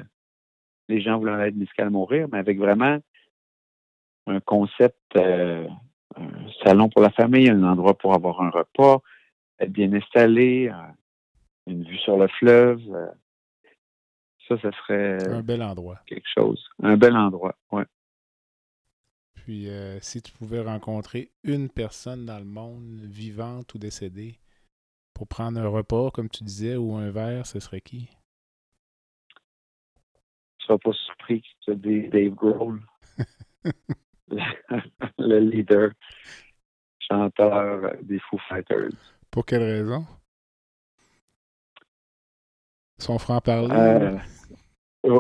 les gens voulant être médicale à mourir, mais avec vraiment un concept, euh, un salon pour la famille, un endroit pour avoir un repas, être bien installé, une vue sur le fleuve. ça, ce serait un bel endroit. Quelque chose. Un bel endroit, oui. Puis, euh, si tu pouvais rencontrer une personne dans le monde, vivante ou décédée, pour prendre un repas, comme tu disais, ou un verre, ce serait qui? Tu seras pas surpris que tu dis Dave Grohl, *laughs* *laughs* le leader, chanteur des Foo Fighters. Pour quelle raison? Son franc-parler? Euh, *laughs*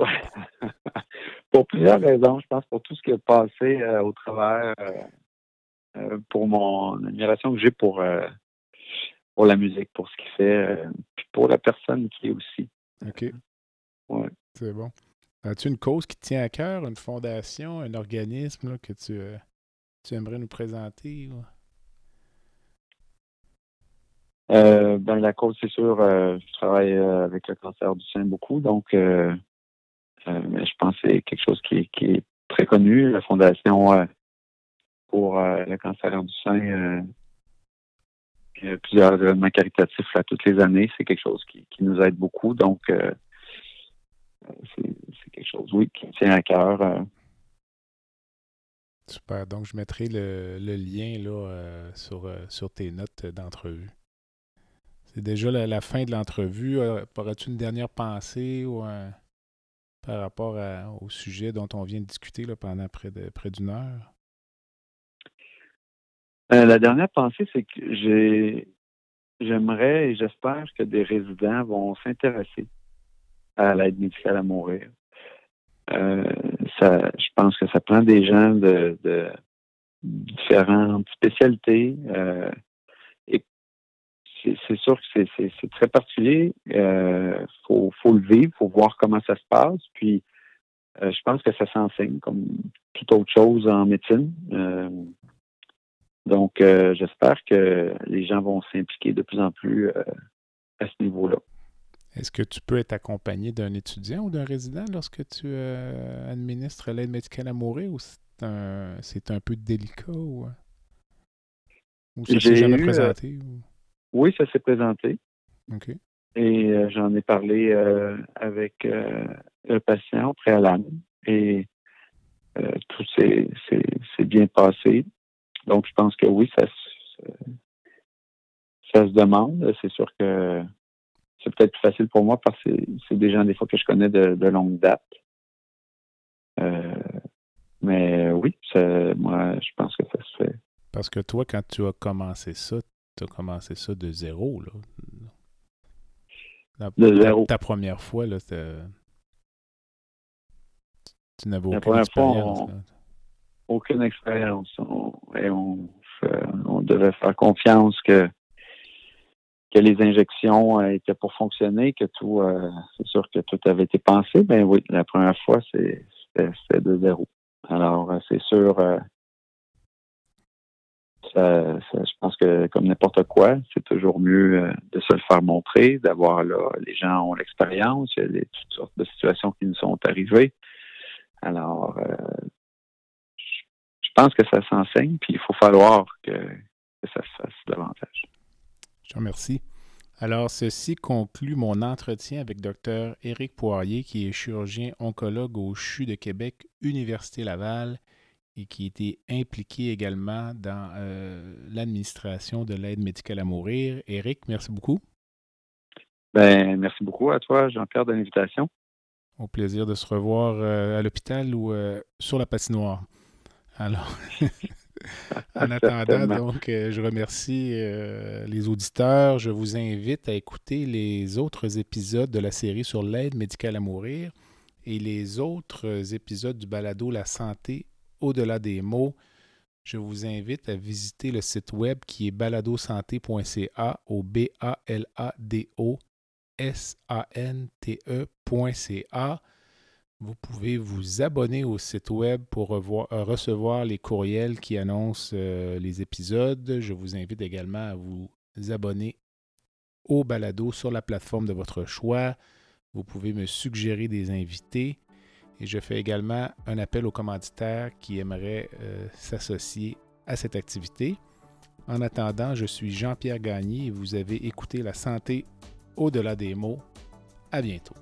pour plusieurs raisons. Je pense pour tout ce qui est passé euh, au travers, euh, pour mon admiration que j'ai pour, pour la musique, pour ce qu'il fait, puis pour la personne qui est aussi. OK. Ouais. C'est bon. As-tu une cause qui te tient à cœur, une fondation, un organisme que tu, tu aimerais nous présenter? Ben, la cause, c'est sûr, je travaille avec le cancer du sein beaucoup, donc euh, je pense que c'est quelque chose qui, est très connu. La Fondation euh, pour euh, le cancer du sein il y a plusieurs événements caritatifs là, toutes les années. C'est quelque chose qui, nous aide beaucoup. Donc, c'est quelque chose, oui, qui tient à cœur. Super. Donc, je mettrai le, lien là, sur, sur tes notes d'entrevue. C'est déjà la, fin de l'entrevue. Euh, aurais-tu une dernière pensée par rapport au sujet dont on vient de discuter là, pendant près près d'une heure? Euh, la dernière pensée, c'est que j'ai j'aimerais et j'espère que des résidents vont s'intéresser à l'aide médicale à mourir. Euh, ça, je pense que ça prend des gens de, différentes spécialités. C'est sûr que c'est très particulier. Il euh, faut, faut le vivre, faut voir comment ça se passe. Puis, je pense que ça s'enseigne comme toute autre chose en médecine. donc, j'espère que les gens vont s'impliquer de plus en plus à ce niveau-là. Est-ce que tu peux être accompagné d'un étudiant ou d'un résident lorsque tu euh, administres l'aide médicale à mourir ou c'est un, peu délicat ou, ou ça s'est jamais euh, présenté? Oui, ça s'est présenté. OK. Et euh, j'en ai parlé avec le patient au préalable et tout s'est bien passé. Donc, je pense que oui, ça, ça se demande. C'est sûr que c'est peut-être plus facile pour moi parce que c'est des gens des fois que je connais de, longue date. Euh, mais oui, moi, je pense que ça se fait. Parce que toi, quand tu as commencé ça, tu as commencé ça de zéro, là. de zéro. Ta, première fois, là, tu n'avais aucune expérience. aucune expérience. et on, on devait faire confiance que que les injections euh, étaient pour fonctionner, que tout, euh, c'est sûr que tout avait été pensé. Ben oui, la première fois, c'était de zéro. Alors, euh, je pense que comme n'importe quoi, c'est toujours mieux de se le faire montrer, d'avoir là, les gens ont l'expérience, il y a toutes sortes de situations qui nous sont arrivées. Alors, je pense que ça s'enseigne, puis il faut falloir que ça se fasse davantage. Je remercie. Alors, ceci conclut mon entretien avec Dr. Éric Poirier, qui est chirurgien oncologue au CHU de Québec, Université Laval, et qui était impliqué également dans euh, l'administration de l'aide médicale à mourir. Éric, merci beaucoup. Ben, merci beaucoup à toi, Jean-Pierre, de l'invitation. Au plaisir de se revoir euh, à l'hôpital ou euh, sur la patinoire. Alors. *laughs* en attendant, donc, je remercie les auditeurs. Je vous invite à écouter les autres épisodes de la série sur l'aide médicale à mourir et les autres épisodes du balado La santé au-delà des mots. Je vous invite à visiter le site web qui est baladosanté.ca au B-A-L-A-D-O S-A-N-T-E.ca. Vous pouvez vous abonner au site web pour euh, recevoir les courriels qui annoncent euh, les épisodes. Je vous invite également à vous abonner au balado sur la plateforme de votre choix. Vous pouvez me suggérer des invités. Et je fais également un appel aux commanditaires qui aimeraient euh, s'associer à cette activité. En attendant, je suis Jean-Pierre Gagné et vous avez écouté La santé au-delà des mots. À bientôt.